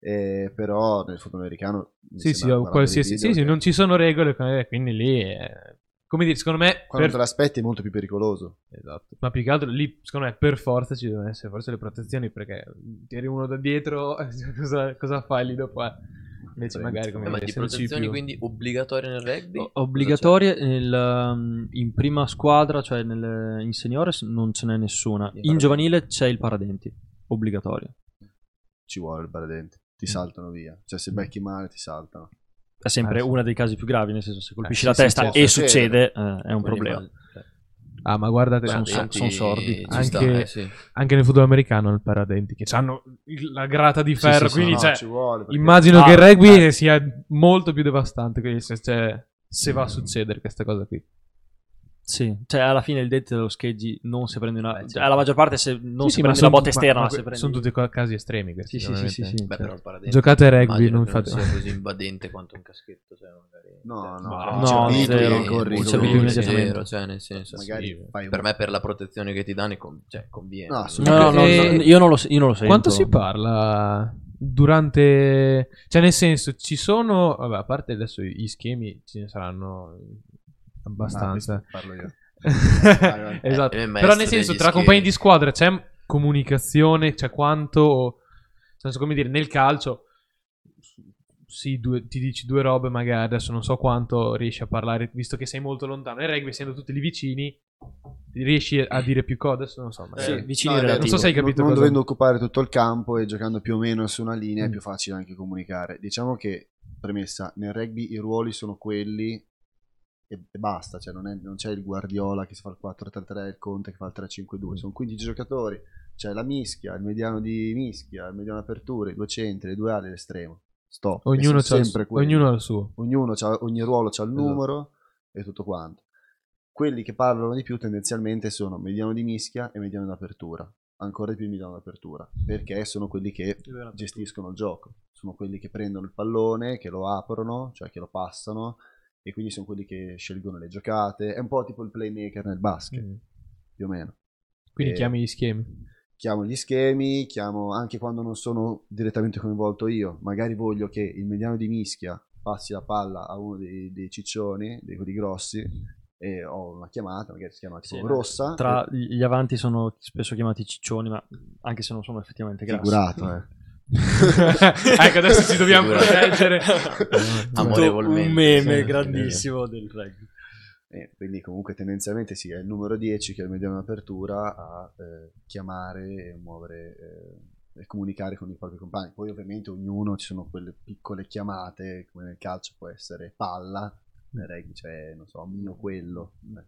Eh, però nel football americano... Sì, sì, qualsiasi... Sì, sì, non ci sono regole, eh, quindi lì... è- Come dire, secondo me... Quando per- te l'aspetti è molto più pericoloso. Esatto. Ma più che altro lì, secondo me, per forza ci devono essere forse le protezioni perché tiri uno da dietro, cosa, cosa fai lì dopo? eh? Invece magari come Eh, ma di protezioni più- quindi obbligatorie nel rugby? O- Obbligatorie nel, um, in prima squadra, cioè nel- in seniores, non ce n'è nessuna. In In paradenti. giovanile c'è il paradenti, obbligatorio. Ci vuole il baradente. Ti Mm. saltano via. Cioè se becchi male ti saltano. È sempre sì. uno dei casi più gravi, nel senso se colpisci Eh, la sì, sì, testa certo. e Succede. succede, eh, è un Quelli problema. va- cioè, Ah, ma guardate, Sono- anche, paradenti son sordi. Anche- sta, eh, sì. anche nel football americano il paradenti che hanno la grata di ferro, sì, sì, quindi No, cioè, ci vuole. perché- immagino Ah, che il rugby eh. sia molto più devastante, quindi se c'è se va a succedere questa cosa qui. Sì, cioè alla fine il detto dello scheggi non si prende una... Beh, certo. cioè, alla maggior parte se non Sì, si sì, prende son- botta esterna, prende... sono tutti casi estremi questi. Sì, sì, sì, sì, sì. Beh, Cioè, Giocate a rugby, non che fate- sia così invadente quanto un caschetto, cioè magari... No, no, Ma- non no, ci abitui, zero. corri, Non corri. immediatamente. Zero, cioè nel senso... Magari sì. Per me per la protezione che ti danno cioè, conviene. No, No, assolutamente. no, no, no, io non lo, io non lo sento. Quanto si parla durante... Cioè nel senso ci sono... Vabbè, a parte adesso gli schemi ce ne saranno abbastanza. Ah, parlo io. esatto. Eh, Però nel senso tra schemi. compagni di squadra c'è comunicazione, c'è quanto... Nel senso come dire, nel calcio... Sì, due- ti dici due robe magari, adesso non so quanto riesci a parlare, visto che sei molto lontano. Nel rugby, essendo tutti lì vicini, riesci a dire più cose, adesso non so. magari- Sì, vicini No, è. Non so se hai capito non, non dovendo occupare tutto il campo e giocando più o meno su una linea è Mm. più facile anche comunicare. Diciamo che, premessa, nel rugby i ruoli sono quelli e, e basta, cioè non, è- non c'è il Guardiola che si fa il 4-3-3, il Conte che fa il 3-5-2, sono 15 giocatori, c'è la mischia, il mediano di mischia, il mediano apertura, i due centri, le due ali l'estremo. Stop. Ognuno, c'ha il, ognuno ha il suo. ognuno c'ha- ogni ruolo ha il Esatto. numero e tutto quanto. Quelli che parlano di più tendenzialmente sono mediano di mischia e mediano d'apertura. Ancora di più mediano d'apertura, perché sono quelli che gestiscono il gioco. Sono quelli che prendono il pallone, che lo aprono, cioè che lo passano, e quindi sono quelli che scelgono le giocate. È un po' tipo il playmaker nel basket, Mm. più o meno. Quindi Eh, chiami gli schemi. chiamo gli schemi, chiamo anche quando non sono direttamente coinvolto io. Magari voglio che il mediano di mischia passi la palla a uno dei, dei ciccioni, dei quelli grossi, e ho una chiamata, magari si chiama tipo Sì, rossa. Tra e- gli avanti sono spesso chiamati ciccioni, ma anche se non sono effettivamente grassi. figurato, eh. ecco, adesso ci dobbiamo proteggere. Amorevolmente. Un meme Sì, grandissimo del rugby. E quindi comunque tendenzialmente sì, è il numero 10 che è il mediano d'apertura a eh, chiamare e muovere eh, e comunicare con i propri compagni. Poi ovviamente ognuno ci sono quelle piccole chiamate, come nel calcio può essere palla, nel rugby c'è, non so, mio quello. eh.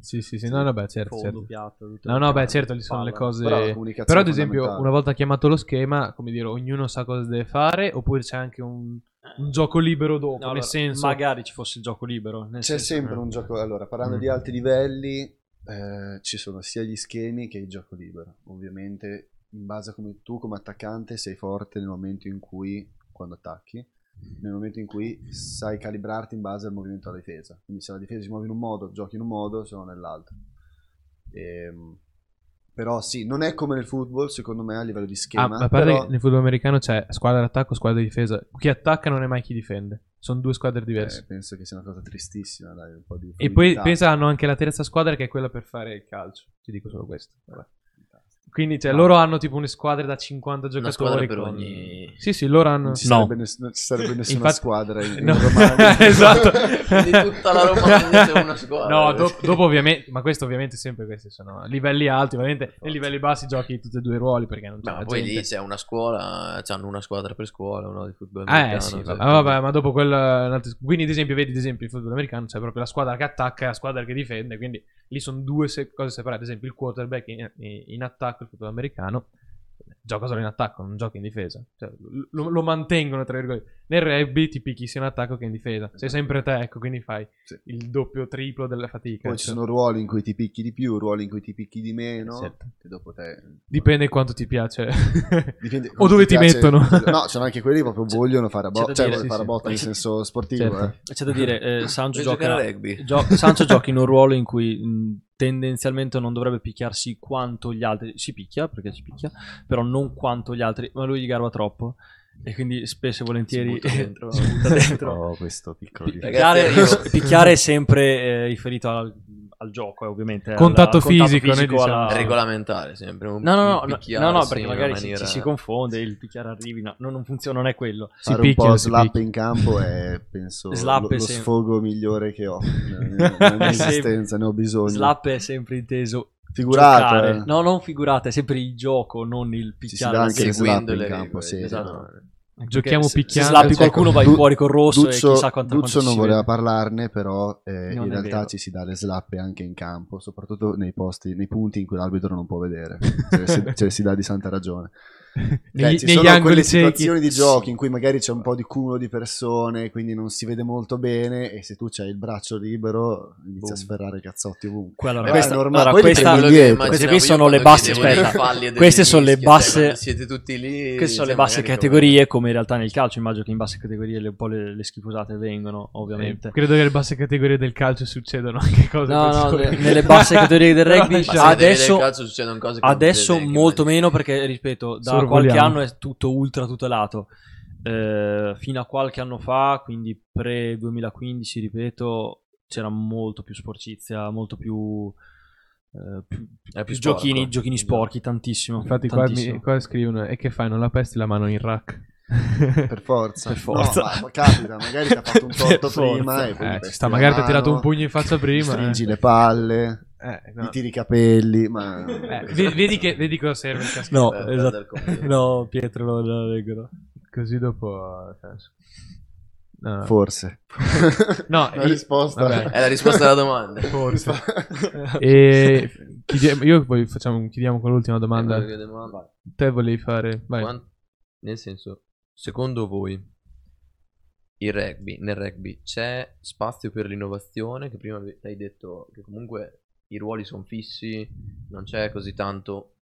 Sì, sì, sì, no, no, beh, certo, Fondo, certo. piatto, No, no, beh, certo, lì sono le cose... Però Però, ad esempio, una volta chiamato lo schema, come dire, ognuno sa cosa deve fare, oppure c'è anche un, un gioco libero dopo, No, nel allora, senso... Magari ci fosse il gioco libero. nel C'è senso- sempre un gioco. Allora, parlando Mm. di alti livelli, eh, ci sono sia gli schemi che il gioco libero. Ovviamente, in base a come tu, come attaccante, sei forte nel momento in cui, quando attacchi, nel momento in cui sai calibrarti in base al movimento della difesa. Quindi, se la difesa si muove in un modo, giochi in un modo, se no nell'altro. Ehm, però, sì, non è come nel football, secondo me, a livello di Ah, schema. ma a parte però- nel football americano c'è squadra d'attacco, squadra di difesa. Chi attacca non è mai chi difende. Sono due squadre eh, diverse. penso che sia una cosa tristissima, dai, un po' di e poi fluidità. pensa hanno anche la terza squadra che è quella per fare il calcio. Ti dico solo questo. Vabbè. Quindi, cioè, No. loro hanno tipo una squadra da 50 Una giocatori. per con- ogni... Sì, sì, loro hanno. Non ci No. sarebbe, ness- non ci sarebbe nessuna Infatti- squadra in, in No. Romagna. esatto. Di tutta la Romagna c'è una squadra. No, do- dopo ovviamente, ma questo ovviamente sempre questi sono livelli alti, ovviamente nei livelli bassi giochi tutti e due i ruoli perché non c'è Ma poi gente. lì c'è una scuola, hanno una squadra per scuola, uno di football Eh americano, sì, cioè, vabbè, ah, vabbè, ma dopo quel quindi ad esempio vedi ad esempio il football americano c'è proprio la squadra che attacca e la squadra che difende, quindi lì sono due se- cose separate, ad esempio il quarterback in, in attacco il football americano gioca solo in attacco, non gioca in difesa. Cioè, lo, lo mantengono tra virgolette. Nel rugby ti picchi sia in attacco che in difesa. Sei sempre te, ecco, quindi fai Sì. il doppio, triplo della fatica. Poi ci cioè. sono ruoli in cui ti picchi di più, ruoli in cui ti picchi di meno. Certo. Dopo te. Dipende quanto ti piace. Dipende o dove ti, piace- mettono. No, sono anche quelli che proprio vogliono fare a c'è botta. Cioè, dire, vogliono sì, fare a sì. botta nel senso sportivo. Certo. eh. C'è da dire, eh, Sancho gioca, gio- Sancho gioca in un ruolo in cui mh, tendenzialmente non dovrebbe picchiarsi quanto gli altri. Si picchia, perché si picchia, però non quanto gli altri, ma lui gli garba troppo. E quindi spesso e volentieri butta dentro. butta dentro. Oh, questo piccolo. Picchiare, io- picchiare è sempre eh, riferito al, al gioco, eh, ovviamente. Contatto al fisico, noi diciamo. alla- È regolamentare sempre. Un, No, no, no, un no, no, perché magari maniera- ci si confonde, il picchiare arrivi, no, no, non funziona, non è quello. Si Fare un picchiano, po' si slap in campo è, penso, Slap lo, è lo sempre- sfogo migliore che ho nella mia esistenza. Ne ho bisogno. Slap è sempre inteso Figurato. giocare. eh. No, non figurate, è sempre il gioco, non il Ci si picchiare. dà anche seguendo slap in le campo, regole, sì, esatto. no. Giochiamo se- picchiando, Se slappi cioè, qualcuno vai Du- fuori col rosso Duccio, e chissà quanta Duccio quanto non voleva parlarne, però eh, in realtà vero. ci si dà le slappe anche in campo, soprattutto nei posti, nei punti in cui l'arbitro non può vedere. Si, ce le si dà di santa ragione. Beh, ci negli sono angoli quelle ciechi. situazioni di giochi in cui magari c'è un po' di cumulo di persone, quindi non si vede molto bene e se tu c'hai il braccio libero inizi a sferrare cazzotti ovunque. Allora, Eh, questa, è normale. allora, questa- queste qui sono le quando basse- aspetta. Queste sono le basse- cioè, siete tutti lì Queste sono cioè, le basse categorie, come in realtà nel calcio. Immagino che in basse categorie le, un po' le, le schifosate vengono, ovviamente. Eh, credo che le basse categorie del calcio succedono anche cose No, no, ne- nelle basse categorie del rugby vede adesso, calcio succedono cose adesso molto meno perché, ripeto, da Sorvoliamo. qualche anno è tutto ultra tutelato. Eh, fino a qualche anno fa, quindi pre-2015, ripeto, c'era molto più sporcizia, molto più... eh, più, più più giochini, giochini sporchi, tantissimo. Infatti qua, tantissimo. mi, qua scrivono e che fai non la pesti la mano in rack Per forza. Per forza. No, ma, ma capita, magari ti ha fatto un torto prima e poi Eh, sta, magari ti ha tirato un pugno in faccia prima Stringi eh. le palle, Eh, no. gli tiri i capelli, ma... Eh, vedi, vedi che, vedi cosa serve il casco No, esatto. perdere il controllo. No, Pietro non la leggono. così dopo. No, Forse. No, la io- risposta. vabbè. È la risposta alla domanda. forse. e chiediamo, io poi facciamo, chiediamo con l'ultima domanda. Eh, domanda? Te volevi fare... Vai. Quan- Nel senso, secondo voi il rugby, nel rugby c'è spazio per l'innovazione? Che prima hai detto che comunque i ruoli sono fissi, non c'è così tanto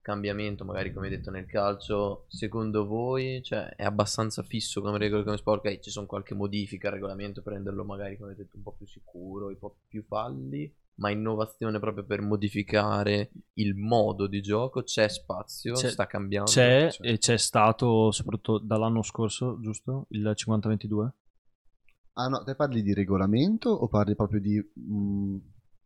cambiamento, magari come hai detto nel calcio. Secondo voi cioè, è abbastanza fisso come regola come sport? Ok, ci sono qualche modifica al regolamento per renderlo magari, come hai detto, un po' più sicuro, un po' più falli. Ma innovazione proprio per modificare il modo di gioco c'è spazio, C'è- sta cambiando. C'è Cioè. e c'è stato soprattutto dall'anno scorso, giusto? Il 50-22? Ah no, te parli di regolamento o parli proprio di mh,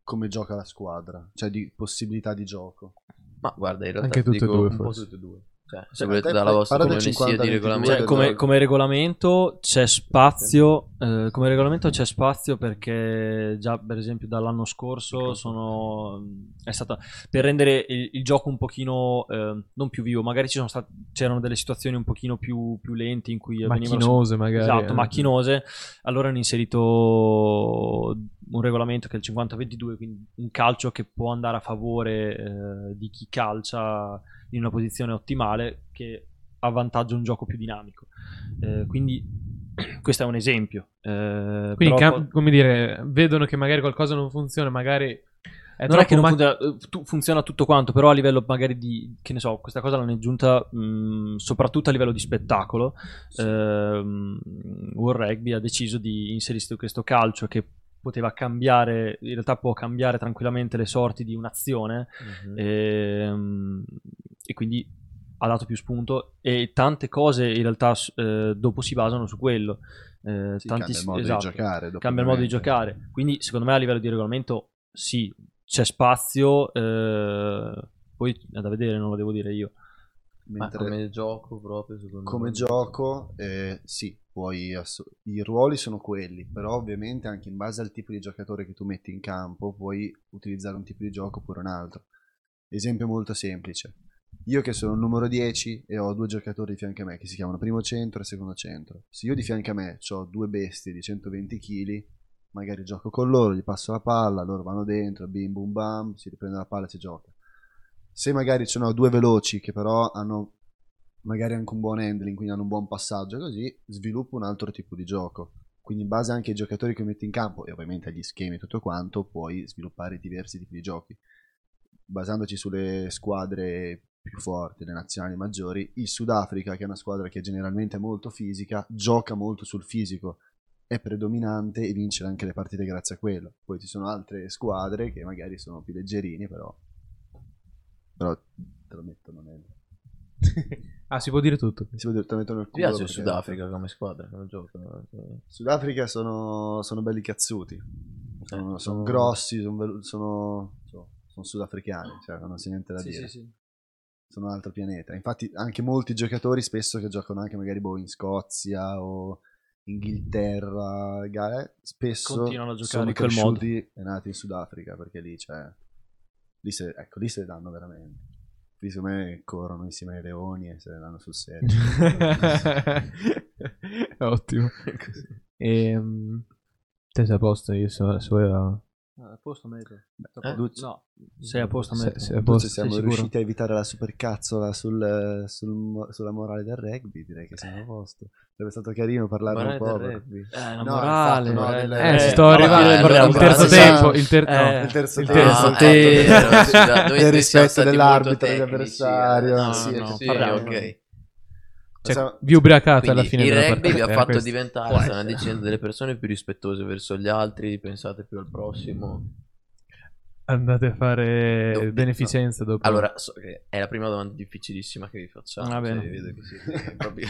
come gioca la squadra? Cioè di possibilità di gioco? Ma guarda, in realtà Anche tutte e due, un po' forse. tutte e due. Cioè, se volete te dalla vostra sia di 50-22 regolamento. Cioè, come, come regolamento c'è spazio, eh, come regolamento c'è spazio perché già per esempio dall'anno scorso sono, è stata per rendere il, il gioco un pochino eh, non più vivo, magari ci sono state, c'erano delle situazioni un pochino più, più lenti in cui venivano Macchinose magari. Esatto, eh. macchinose. Allora hanno inserito un regolamento che è il 50-22, quindi un calcio che può andare a favore eh, di chi calcia in una posizione ottimale che avvantaggia un gioco più dinamico. Eh, quindi questo è un esempio. Eh, Quindi, però come dire, vedono che magari qualcosa non funziona, magari è non è che non funziona, eh, funziona tutto quanto, però a livello magari di, che ne so, questa cosa l'hanno aggiunta mh, soprattutto a livello di spettacolo. Ehm, World Rugby ha deciso di inserire questo calcio che poteva cambiare, in realtà può cambiare tranquillamente le sorti di un'azione Mhm. ehm, e quindi ha dato più spunto e tante cose in realtà eh, dopo si basano su quello. Eh, Sì, tanti- cambia il modo esatto, di giocare. cambia il modo di giocare. Quindi, secondo me, a livello di regolamento, sì, c'è spazio. eh, poi è da vedere, non lo devo dire io. Ma Mentre come gioco proprio secondo come me. gioco, eh, sì, puoi ass- i ruoli sono quelli, però ovviamente anche in base al tipo di giocatore che tu metti in campo puoi utilizzare un tipo di gioco oppure un altro. Esempio molto semplice. Io che sono il numero 10 e ho due giocatori di fianco a me che si chiamano primo centro e secondo centro. Se io di fianco a me ho due bestie di 120 kg, magari gioco con loro, gli passo la palla, loro vanno dentro, bim bum bam, si riprende la palla e si gioca. Se magari ce n'ho due veloci che però hanno magari anche un buon handling, quindi hanno un buon passaggio, così sviluppo un altro tipo di gioco. Quindi in base anche ai giocatori che metti in campo e ovviamente agli schemi e tutto quanto, puoi sviluppare diversi tipi di giochi. Basandoci sulle squadre più forti, le nazionali maggiori, il Sudafrica, che è una squadra che generalmente è molto fisica, gioca molto sul fisico, è predominante e vince anche le partite grazie a quello. Poi ci sono altre squadre che magari sono più leggerini, però, però te lo mettono nel, ah, si può dire tutto. si può te lo mettono nel Mi culo. piace il Sudafrica come squadra, come gioco. Sudafrica sono, sono belli cazzuti, sono, Eh, sono grossi, sono, sono, sono- sono sudafricani, cioè non c'è niente da Sì, dire. sì, sì. Sono un altro pianeta. Infatti anche molti giocatori spesso che giocano anche magari boh, in Scozia o Inghilterra, gare, spesso Continuano a giocare sono in quel modo. e nati in Sudafrica perché lì c'è... Lì se, ecco, lì se le danno veramente. Lì secondo me corrono insieme ai leoni e se le danno sul serio. Ottimo. E, te sei a posto? Io so, se Ah, a posto metro. Eh? Duce- No, sei a posto Se- metro. se- posto, siamo sicuro? riusciti a evitare la supercazzola sul, sul sulla morale del rugby, direi che siamo a posto. Sarebbe stato carino parlare Morale un po'. del rugby. Eh, la No, morale. infatti, no, eh, del- Eh, Eh, sto arrivando. il terzo tempo, il ter-. Eh, il terzo il tempo. terzo tempo. sì, da- noi Del siamo rispetto dell'arbitro, dell'avversario, eh. sì, no, sì, parliamo. ok. Cioè, Siamo- vi ubriacate alla Quindi fine il della rugby vi ha fatto questo. diventare, essere. dicendo, delle persone più rispettose verso gli altri, pensate più al prossimo. Andate a fare No, beneficenza dopo. Allora, so che è la prima domanda difficilissima che vi facciamo. Va bene. cioè, vedo che siete proprio...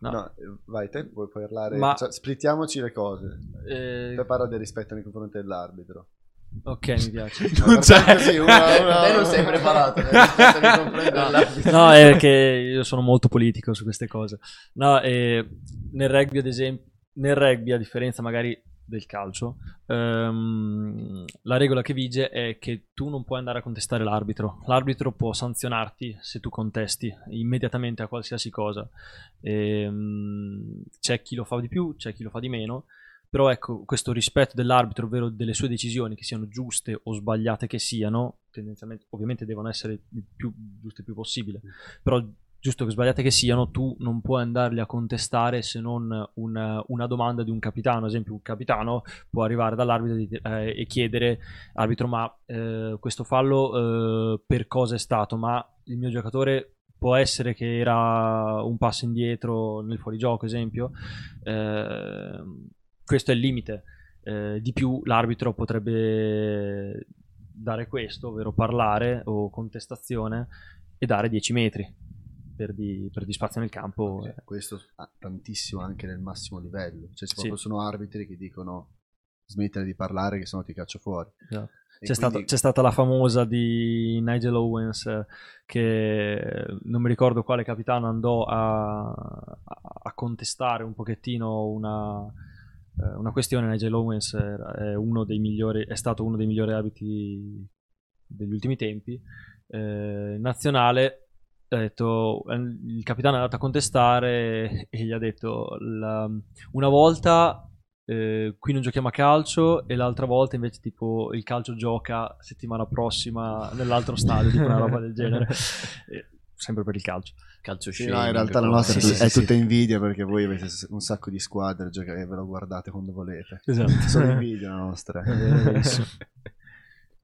No. No, vai, te puoi parlare. Ma- cioè, splittiamoci le cose. Eh, Te parla del rispetto nei confronti dell'arbitro. Ok, mi piace. Non c'è. Così, una- una- Te non sei preparato, dell'arbitro. No, è che io sono molto politico su queste cose. No, eh, nel rugby, ad esempio, nel rugby, a differenza magari del calcio, ehm, la regola che vige è che tu non puoi andare a contestare l'arbitro. L'arbitro può sanzionarti se tu contesti immediatamente a qualsiasi cosa. Ehm, c'è chi lo fa di più, c'è chi lo fa di meno. Però ecco, questo rispetto dell'arbitro, ovvero delle sue decisioni, che siano giuste o sbagliate che siano, tendenzialmente, ovviamente devono essere il più giuste il più possibile, però giusto che sbagliate che siano, tu non puoi andarli a contestare se non una, una domanda di un capitano. Ad esempio, un capitano può arrivare dall'arbitro eh, e chiedere, arbitro, ma eh, questo fallo eh, per cosa è stato? Ma il mio giocatore può essere che era un passo indietro nel fuorigioco, esempio. Eh, questo è il limite. Eh, di più l'arbitro potrebbe dare questo, ovvero parlare o contestazione e dare 10 metri per di, per di spazio nel campo. Cioè, questo ha tantissimo anche nel massimo livello. Cioè, Sì. sono arbitri che dicono smettere di parlare che sennò ti caccio fuori. Esatto. C'è, stata, quindi- c'è stata la famosa di Nigel Owens eh, che non mi ricordo quale capitano andò a, a- contestare un pochettino una, eh, una questione. Nigel Owens è, uno dei migliori, è stato uno dei migliori arbitri degli ultimi tempi. Eh, nazionale ha detto, eh, il capitano è andato a contestare e gli ha detto la- una volta eh, qui non giochiamo a calcio e l'altra volta invece tipo il calcio gioca settimana prossima nell'altro stadio, tipo una roba del genere. Sempre per il calcio. Calcio Sì, no, shaming, in realtà la nostra Sì, è, sì, è sì, tutta invidia perché voi avete un sacco di squadre gioca- e ve lo guardate quando volete. Esatto. Sono invidia la nostra.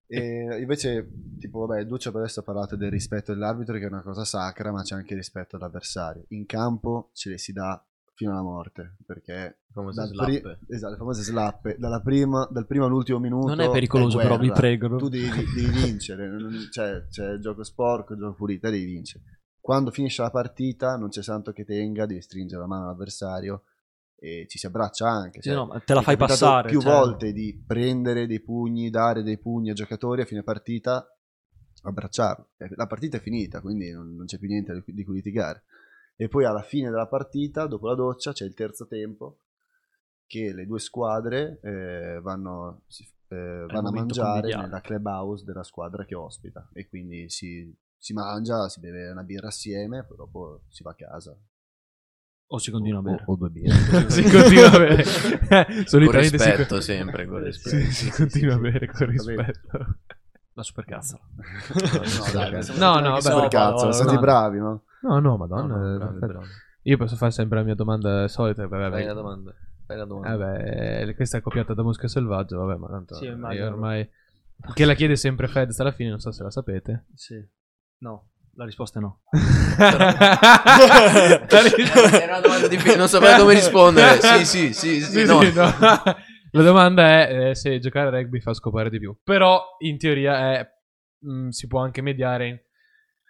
E invece, tipo, vabbè, Duccio per adesso ha parlato del rispetto dell'arbitro, che è una cosa sacra, ma c'è anche il rispetto all'avversario. In campo ce le si dà fino alla morte, perché Famose slappe. pri- esatto, le famose slappe, dalla prima, dal primo all'ultimo minuto. Non è pericoloso, però, vi prego. Tu devi, devi vincere, non- cioè, c'è il gioco sporco, il gioco pulito, devi vincere. Quando finisce la partita, non c'è santo che tenga, devi stringere la mano all'avversario e ci si abbraccia anche. Sì, cioè, no, ma te la è fai passare. più cioè. volte di prendere dei pugni, dare dei pugni a giocatori a fine partita, abbracciarlo. Eh, La partita è finita, quindi non, non c'è più niente di, di cui litigare. E poi alla fine della partita, dopo la doccia, c'è il terzo tempo che le due squadre eh, vanno, si- eh, vanno a mangiare conviviale. nella clubhouse della squadra che ospita e quindi si, si mangia, si beve una birra assieme, poi dopo si va a casa. O si continua a O- bere. o due birre. si continua a bere. Con Solitamente si- rispetto sempre, con rispetto. si, si continua a bere con rispetto. La supercazzola. No, No, no, no, siamo stati no. bravi, no? No, no, madonna. no, è bravi, bravi. Io posso fare sempre la mia domanda solita. Vabbè, Fai la domanda. Fai la domanda. Vabbè, questa è copiata da Mosca Selvaggio, vabbè, ma tanto Sì, io ormai... Che la chiede sempre Feds alla fine, non so se la sapete. Sì. No, la risposta è no. Era una domanda difficile, non sapevo come rispondere. Sì, sì, sì, sì, Sì, no. sì, no. La domanda è eh, se giocare a rugby fa scopare di più. Però, in teoria, è, mh, si può anche mediare.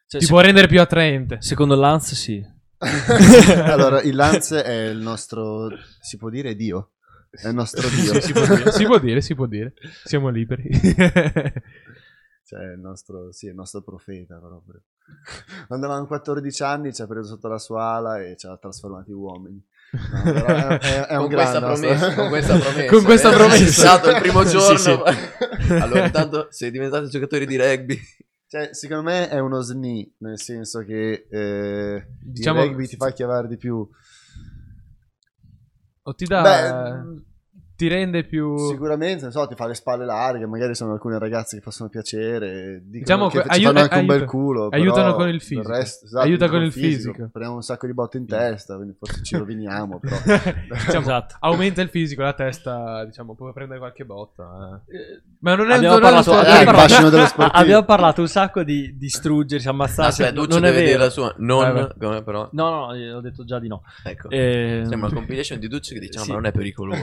Cioè, se- può rendere più attraente. Secondo Lance sì. allora, il Lance è il nostro, si può dire Dio? È il nostro Dio. Sì, si, può dire, si può dire, si può dire. Siamo liberi. Cioè, il nostro, sì, il nostro profeta proprio. Quando avevamo 14 anni ci ha preso sotto la sua ala e ci ha trasformati in uomini. No, però è, è- è un con, questa promessa, con questa promessa. Con questa eh, promessa. È stato il primo Sì, giorno. sì, allora, intanto, sei diventati giocatori di rugby. Cioè, secondo me è uno SNI, nel senso che eh, Diciamo- il rugby ti fa chiavare di più. o ti dà... Beh, ti rende più... Sicuramente, non so, ti fa le spalle larghe, magari sono alcune ragazze che possono piacere, Diciamo che que- ci aiu- fanno anche un aiuta- bel culo, però aiutano con il fisico. del resto, esatto, Aiuta con il fisico. Prendiamo un sacco di botte in testa, quindi forse ci roviniamo, però... Diciamo, Esatto. Aumenta il fisico, la testa, diciamo, puoi prendere qualche botta. eh. Eh, Ma non è Abbiamo un non un parlato- Eh, abbiamo il parlato- fascino dello sportivo. Abbiamo parlato un sacco di distruggersi, ammazzarsi. Aspetta, non Duccio non è deve dire vero. la sua. Non, come però. No, no, ho detto già di no. Ecco. Eh, Sembra una compilation di Duccio che dice: "No, sì. ma non è pericoloso.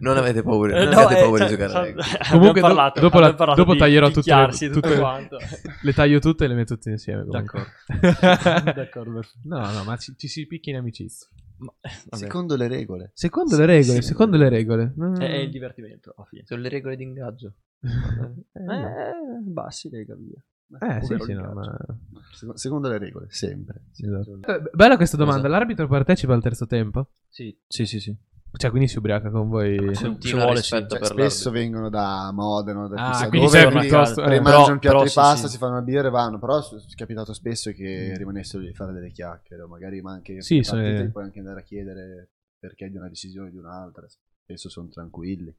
Non avete paura, Eh, non no, avete eh, paura cioè, di giocare a Comunque parlato- dopo, la- dopo di taglierò tutte, e tutto tutte- quanto. le taglio tutte e le metto tutte insieme. comunque. D'accordo, perfetto. no, no, ma ci, ci si picchia in amicizia. Ma- eh. Secondo le regole. Secondo le regole, secondo le regole. Mm. È, è il divertimento alla fine. Sono le regole di ingaggio. Eh, bassi, lega via. Eh, sì, sì, no, ma... Secondo, secondo le regole, sempre. esatto. Eh, bella questa domanda. Cosa? L'arbitro partecipa al terzo tempo? Sì, sì, sì. sì. Cioè, quindi si ubriaca con voi? Se vuole, rispetto Cioè, per spesso vengono da Modena, da Ah, chissà quindi dove, quindi piuttosto- eh. premangiano Però- un piatto però di pasta, sì. si fanno una birra e vanno. Però è capitato spesso che rimanessero lì a fare delle chiacchiere, o magari ma anche Sì, sono- partite, puoi anche andare a chiedere perché di una decisione o di un'altra. Spesso sono tranquilli.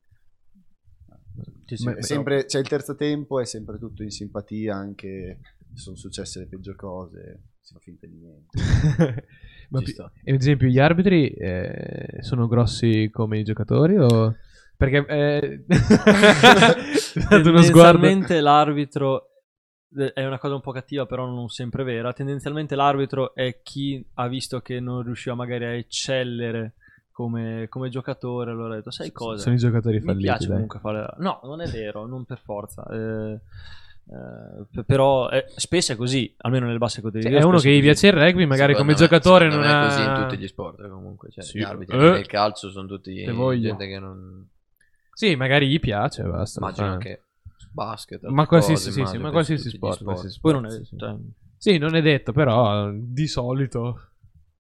Sì, sì, Ma è però- sempre, c'è il terzo tempo, è sempre tutto in simpatia, anche sono successe le peggio cose, si fa finta di niente. Ma pi- e ad esempio, gli arbitri eh, sono grossi come i giocatori? O... Perché eh... Tendenzialmente l'arbitro eh, è una cosa un po' cattiva, però non sempre vera. Tendenzialmente l'arbitro è chi ha visto che non riusciva magari a eccellere come, come giocatore. Allora ha detto: Sai cosa? Sono i giocatori Mi falliti. piace dai. comunque fare. No, non è vero, non per forza. Eh, p- però eh, spesso è così, almeno basse Cioè, categorie. è uno che gli piace il rugby, magari come me- giocatore non ha... è così in tutti gli sport comunque. Cioè, Sì, gli arbitri eh. nel calcio sono tutti gente che non... Sì, magari gli piace, basta. Immagino Eh. che basket, Ma qualsiasi- cose, sì, sì, ma qualsiasi gli sport, qualsiasi Poi non è. Sì, sì. cioè, Sì, non è detto, però di solito...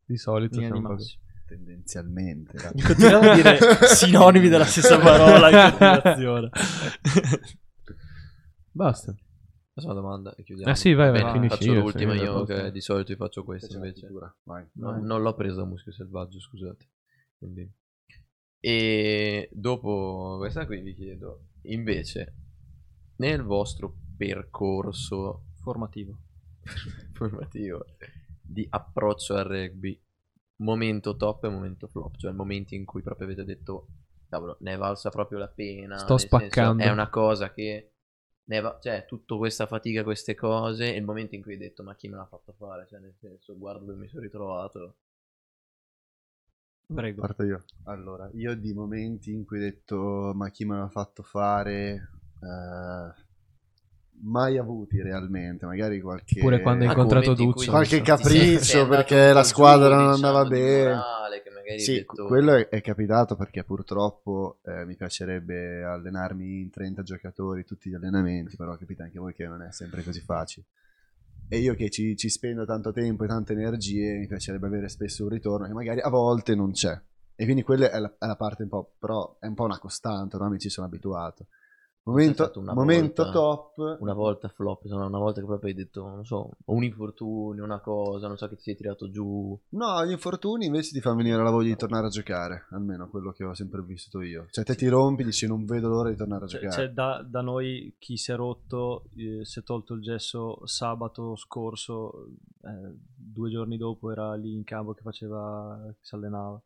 Di solito di sono così. Tendenzialmente. Continuiamo a dire sinonimi della stessa parola in continuazione. Basta. Prossima domanda e chiudiamo. Ah, sì, vai, vai, Bene, finisci faccio io, l'ultima io che di solito vi faccio questa la invece. vai. No, non l'ho presa da Muschio Selvaggio, scusate. Quindi- E dopo questa qui vi chiedo, invece, nel vostro percorso Formativo. formativo di approccio al rugby, momento top e momento flop, cioè momenti in cui proprio avete detto, cavolo, ne è valsa proprio la pena. Sto nel senso, spaccando. è una cosa che... Ne va- cioè, tutta questa fatica, queste cose, e il momento in cui hai detto, ma chi me l'ha fatto fare? Cioè, nel senso, guarda dove mi sono ritrovato. Prego. Parto io. Allora, io di momenti in cui ho detto ma chi me l'ha fatto fare, eh, mai avuti realmente, magari qualche... Pure quando hai Ah, incontrato Duccio. Qualche capriccio, perché po' la squadra giù, non diciamo, andava bene. morale, magari Sì, detto- quello è, è capitato perché purtroppo eh, mi piacerebbe allenarmi in 30 giocatori tutti gli allenamenti, però capite anche voi che non è sempre così facile. E io che ci, ci spendo tanto tempo e tante energie, mi piacerebbe avere spesso un ritorno che magari a volte non c'è. E quindi quella è la, è la parte un po', però è un po' una costante, no? mi ci sono abituato. Momento, momento volta- top. Una volta flop, sono una volta che proprio hai detto, non so, un infortunio, una cosa, non so che ti sei tirato giù. No, gli infortuni invece ti fanno venire la voglia di tornare a giocare, almeno quello che ho sempre vissuto io. Cioè te ti rompi, dici non vedo l'ora di tornare a Cioè, giocare. c'è da, da noi chi si è rotto, eh, si è tolto il gesso sabato scorso, eh, due giorni dopo era lì in campo che faceva, che si allenava.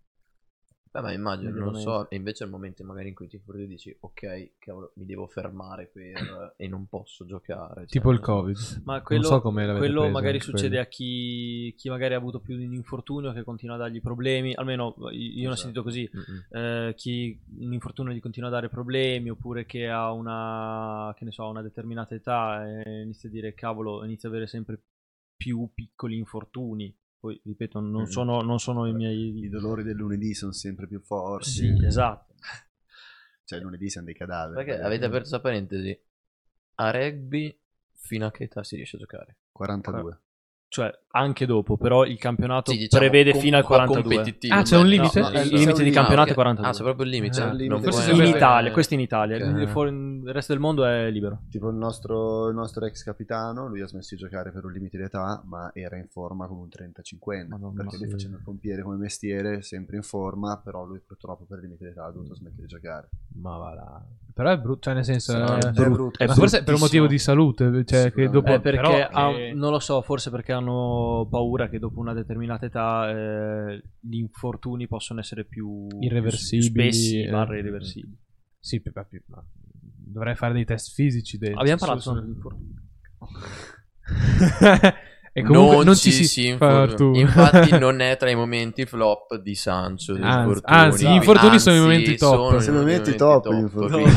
Beh, ma immagino, non so, e invece è il momento magari in cui ti e dici, ok, cavolo, mi devo fermare per... e non posso giocare. cioè, Tipo il. Covid. Ma quello, so quello preso magari succede quello. a chi, chi magari ha avuto più di un infortunio che continua a dargli problemi, almeno io ne ho Esatto. sentito così, eh, chi un infortunio gli continua a dare problemi oppure che ha una, che ne so, una determinata età e inizia a dire cavolo, inizia ad avere sempre più piccoli infortuni. Poi, ripeto, non, Mm. sono, non sono i I miei... dolori del lunedì sono sempre più forti. Sì, esatto. Cioè, il lunedì siamo dei cadaveri. Perché avete aperto questa parentesi, a rugby fino a che età si riesce a giocare? 42. Cioè anche dopo, però il campionato Sì, diciamo, prevede com- fino al qua 42. competitivo, Ah, c'è un limite? No, no, il no, limite di campionato è 42. Ah, c'è proprio il limite. Un Non limite. Forse in Italia, questo in Italia, Ok. fuori- il resto del mondo è libero. Tipo il nostro, il nostro ex capitano, lui ha smesso di giocare per un limite di età, ma era in forma come un 35enne. Madonna, perché lui facendo il pompiere come mestiere, sempre in forma, però lui purtroppo per il limite di età ha dovuto smettere di giocare. Ma va là. Però è brutto, cioè nel senso... Sì, è- è brutto, brutto. è ma forse è per un motivo di salute, cioè che dopo... Eh, perché però ha- che- non lo so, forse perché hanno paura che dopo una determinata età eh, gli infortuni possono essere più Irreversibili, più spessi, eh. barra irreversibili. Sì, più- più- ma dovrei fare dei test fisici. dei- Abbiamo parlato su- solo di infortuni. e comunque non, non ci si, si infortuna. tu. Infatti non è tra i momenti flop di Sancho degli Anzi- infortuni. anzi, gli infortuni sono i Anzi, momenti top. sono Sono i momenti top, gli infortuni.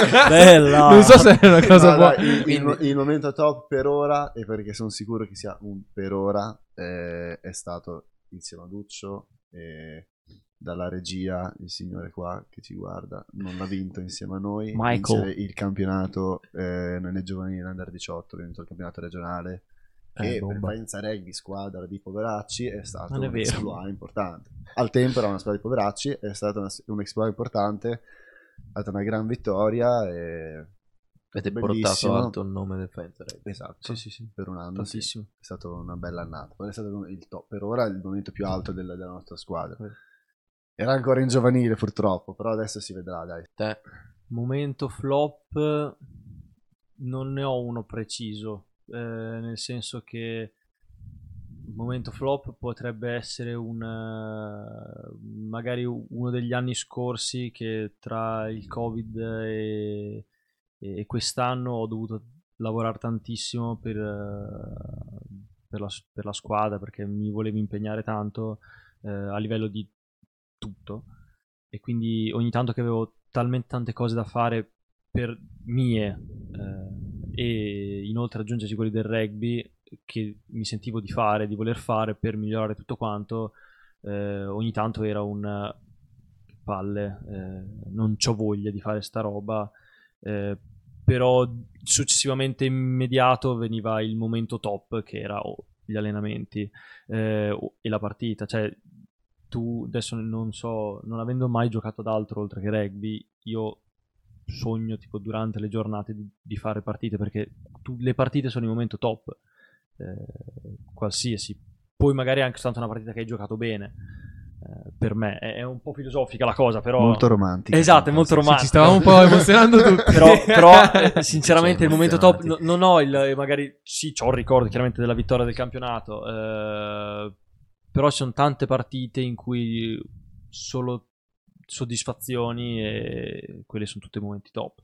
Bella! non so se è una cosa No, buona. dai, il, il- il momento top per ora, e perché sono sicuro che sia un per ora, eh, è stato insieme a Duccio e dalla regia il signore qua che ci guarda non l'ha vinto insieme a noi Michael. il campionato eh, nelle giovanili under 18 ha vinto il campionato regionale che Eh, per. Faenza Rugby squadra di poveracci è stato un exploit importante al tempo era una squadra di poveracci è stato una- un exploit importante è stata una gran vittoria e Avete portato alto il nome del Faenza Rugby. Esatto, Sì, sì, sì. per un anno sì. È stata una bella annata. Poi è stato il top, per ora il momento più alto del- della nostra squadra. Era ancora in giovanile purtroppo, però adesso si vedrà, dai. Te, Momento flop non ne ho uno preciso, eh, nel senso che il momento flop potrebbe essere un eh, magari uno degli anni scorsi che tra il covid e, e quest'anno ho dovuto lavorare tantissimo per, eh, per, la, per la squadra perché mi volevo impegnare tanto eh, a livello di tutto. E quindi ogni tanto che avevo talmente tante cose da fare per mie eh, e inoltre aggiungerci quelli del rugby che mi sentivo di fare, di voler fare per migliorare tutto quanto, eh, ogni tanto era un palle, eh, non ho voglia di fare sta roba, eh, però successivamente immediato veniva il momento top che era oh, gli allenamenti eh, e la partita, cioè tu adesso non so, non avendo mai giocato ad altro oltre che rugby, io sogno tipo durante le giornate di, di fare partite perché tu- le partite sono il momento top, eh, qualsiasi. Poi magari è anche stata una partita che hai giocato bene. eh, per me è, è un po' filosofica la cosa, però Molto romantico. Esatto, è molto Sì, romantico. ci stavamo un po' emozionando tutti. però, però, eh, sinceramente Cioè, il momento top no- non ho il magari sì c'ho il ricordo chiaramente della vittoria del campionato eh, però ci sono tante partite in cui solo soddisfazioni e quelli sono tutti momenti top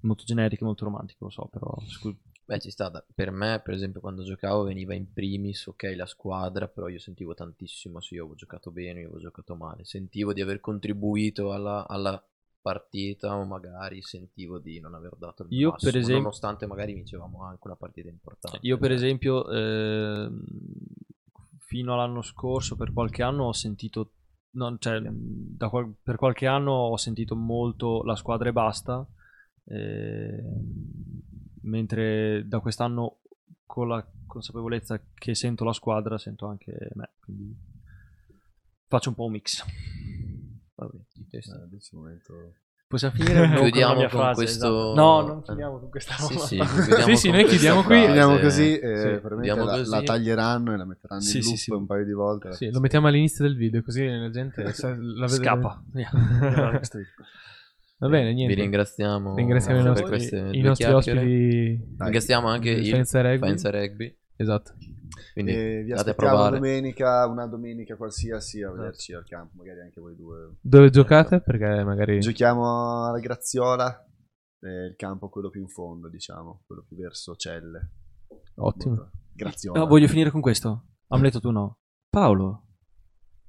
molto generiche molto romantico lo so però scu- beh, ci sta. Per me, per esempio, quando giocavo veniva in primis, ok, la squadra, però io sentivo tantissimo se io avevo giocato bene, io avevo giocato male. Sentivo di aver contribuito alla, alla partita o magari sentivo di non aver dato il Io, massimo, per esempio- nonostante magari vincevamo anche una partita importante. io per esempio ehm, fino all'anno scorso per qualche anno ho sentito no, cioè, da qual- per qualche anno ho sentito molto la squadra e basta ehm, mentre da quest'anno con la consapevolezza che sento la squadra sento anche me quindi faccio un po' un mix. Eh, adesso è un momento- possiamo finire o no Chiudiamo con frase, questo- esatto. no non chiudiamo con questa Sì, roba sì, Sì, sì, con noi chiudiamo qui. Chiudiamo così, eh, Sì, chiudiamo la, così. la taglieranno e la metteranno Sì, in sì, loop sì. un paio di volte. Sì, lo mettiamo all'inizio del video così la gente sa- la vede. scappa. Va bene, Vi niente. ringraziamo, Ringraziamo i per nostri, queste i due nostri chiacchiere. ospiti. Dai. Ringraziamo anche il Faenza Rugby. Faenza Rugby. Esatto. Quindi E vi aspettiamo domenica, una domenica qualsiasi a vederci al campo, magari anche voi due. Dove giocate? Perché magari... Giochiamo alla Graziola, eh, il campo quello più in fondo, diciamo, quello più verso Celle. Ottimo. Graziola. No, voglio finire con questo Amleto tu no Paolo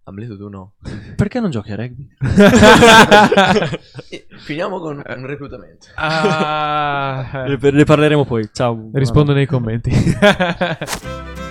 Amleto tu no. perché non giochi a rugby? Finiamo con un reclutamento. Ah, ne, ne parleremo poi ciao rispondo nei commenti.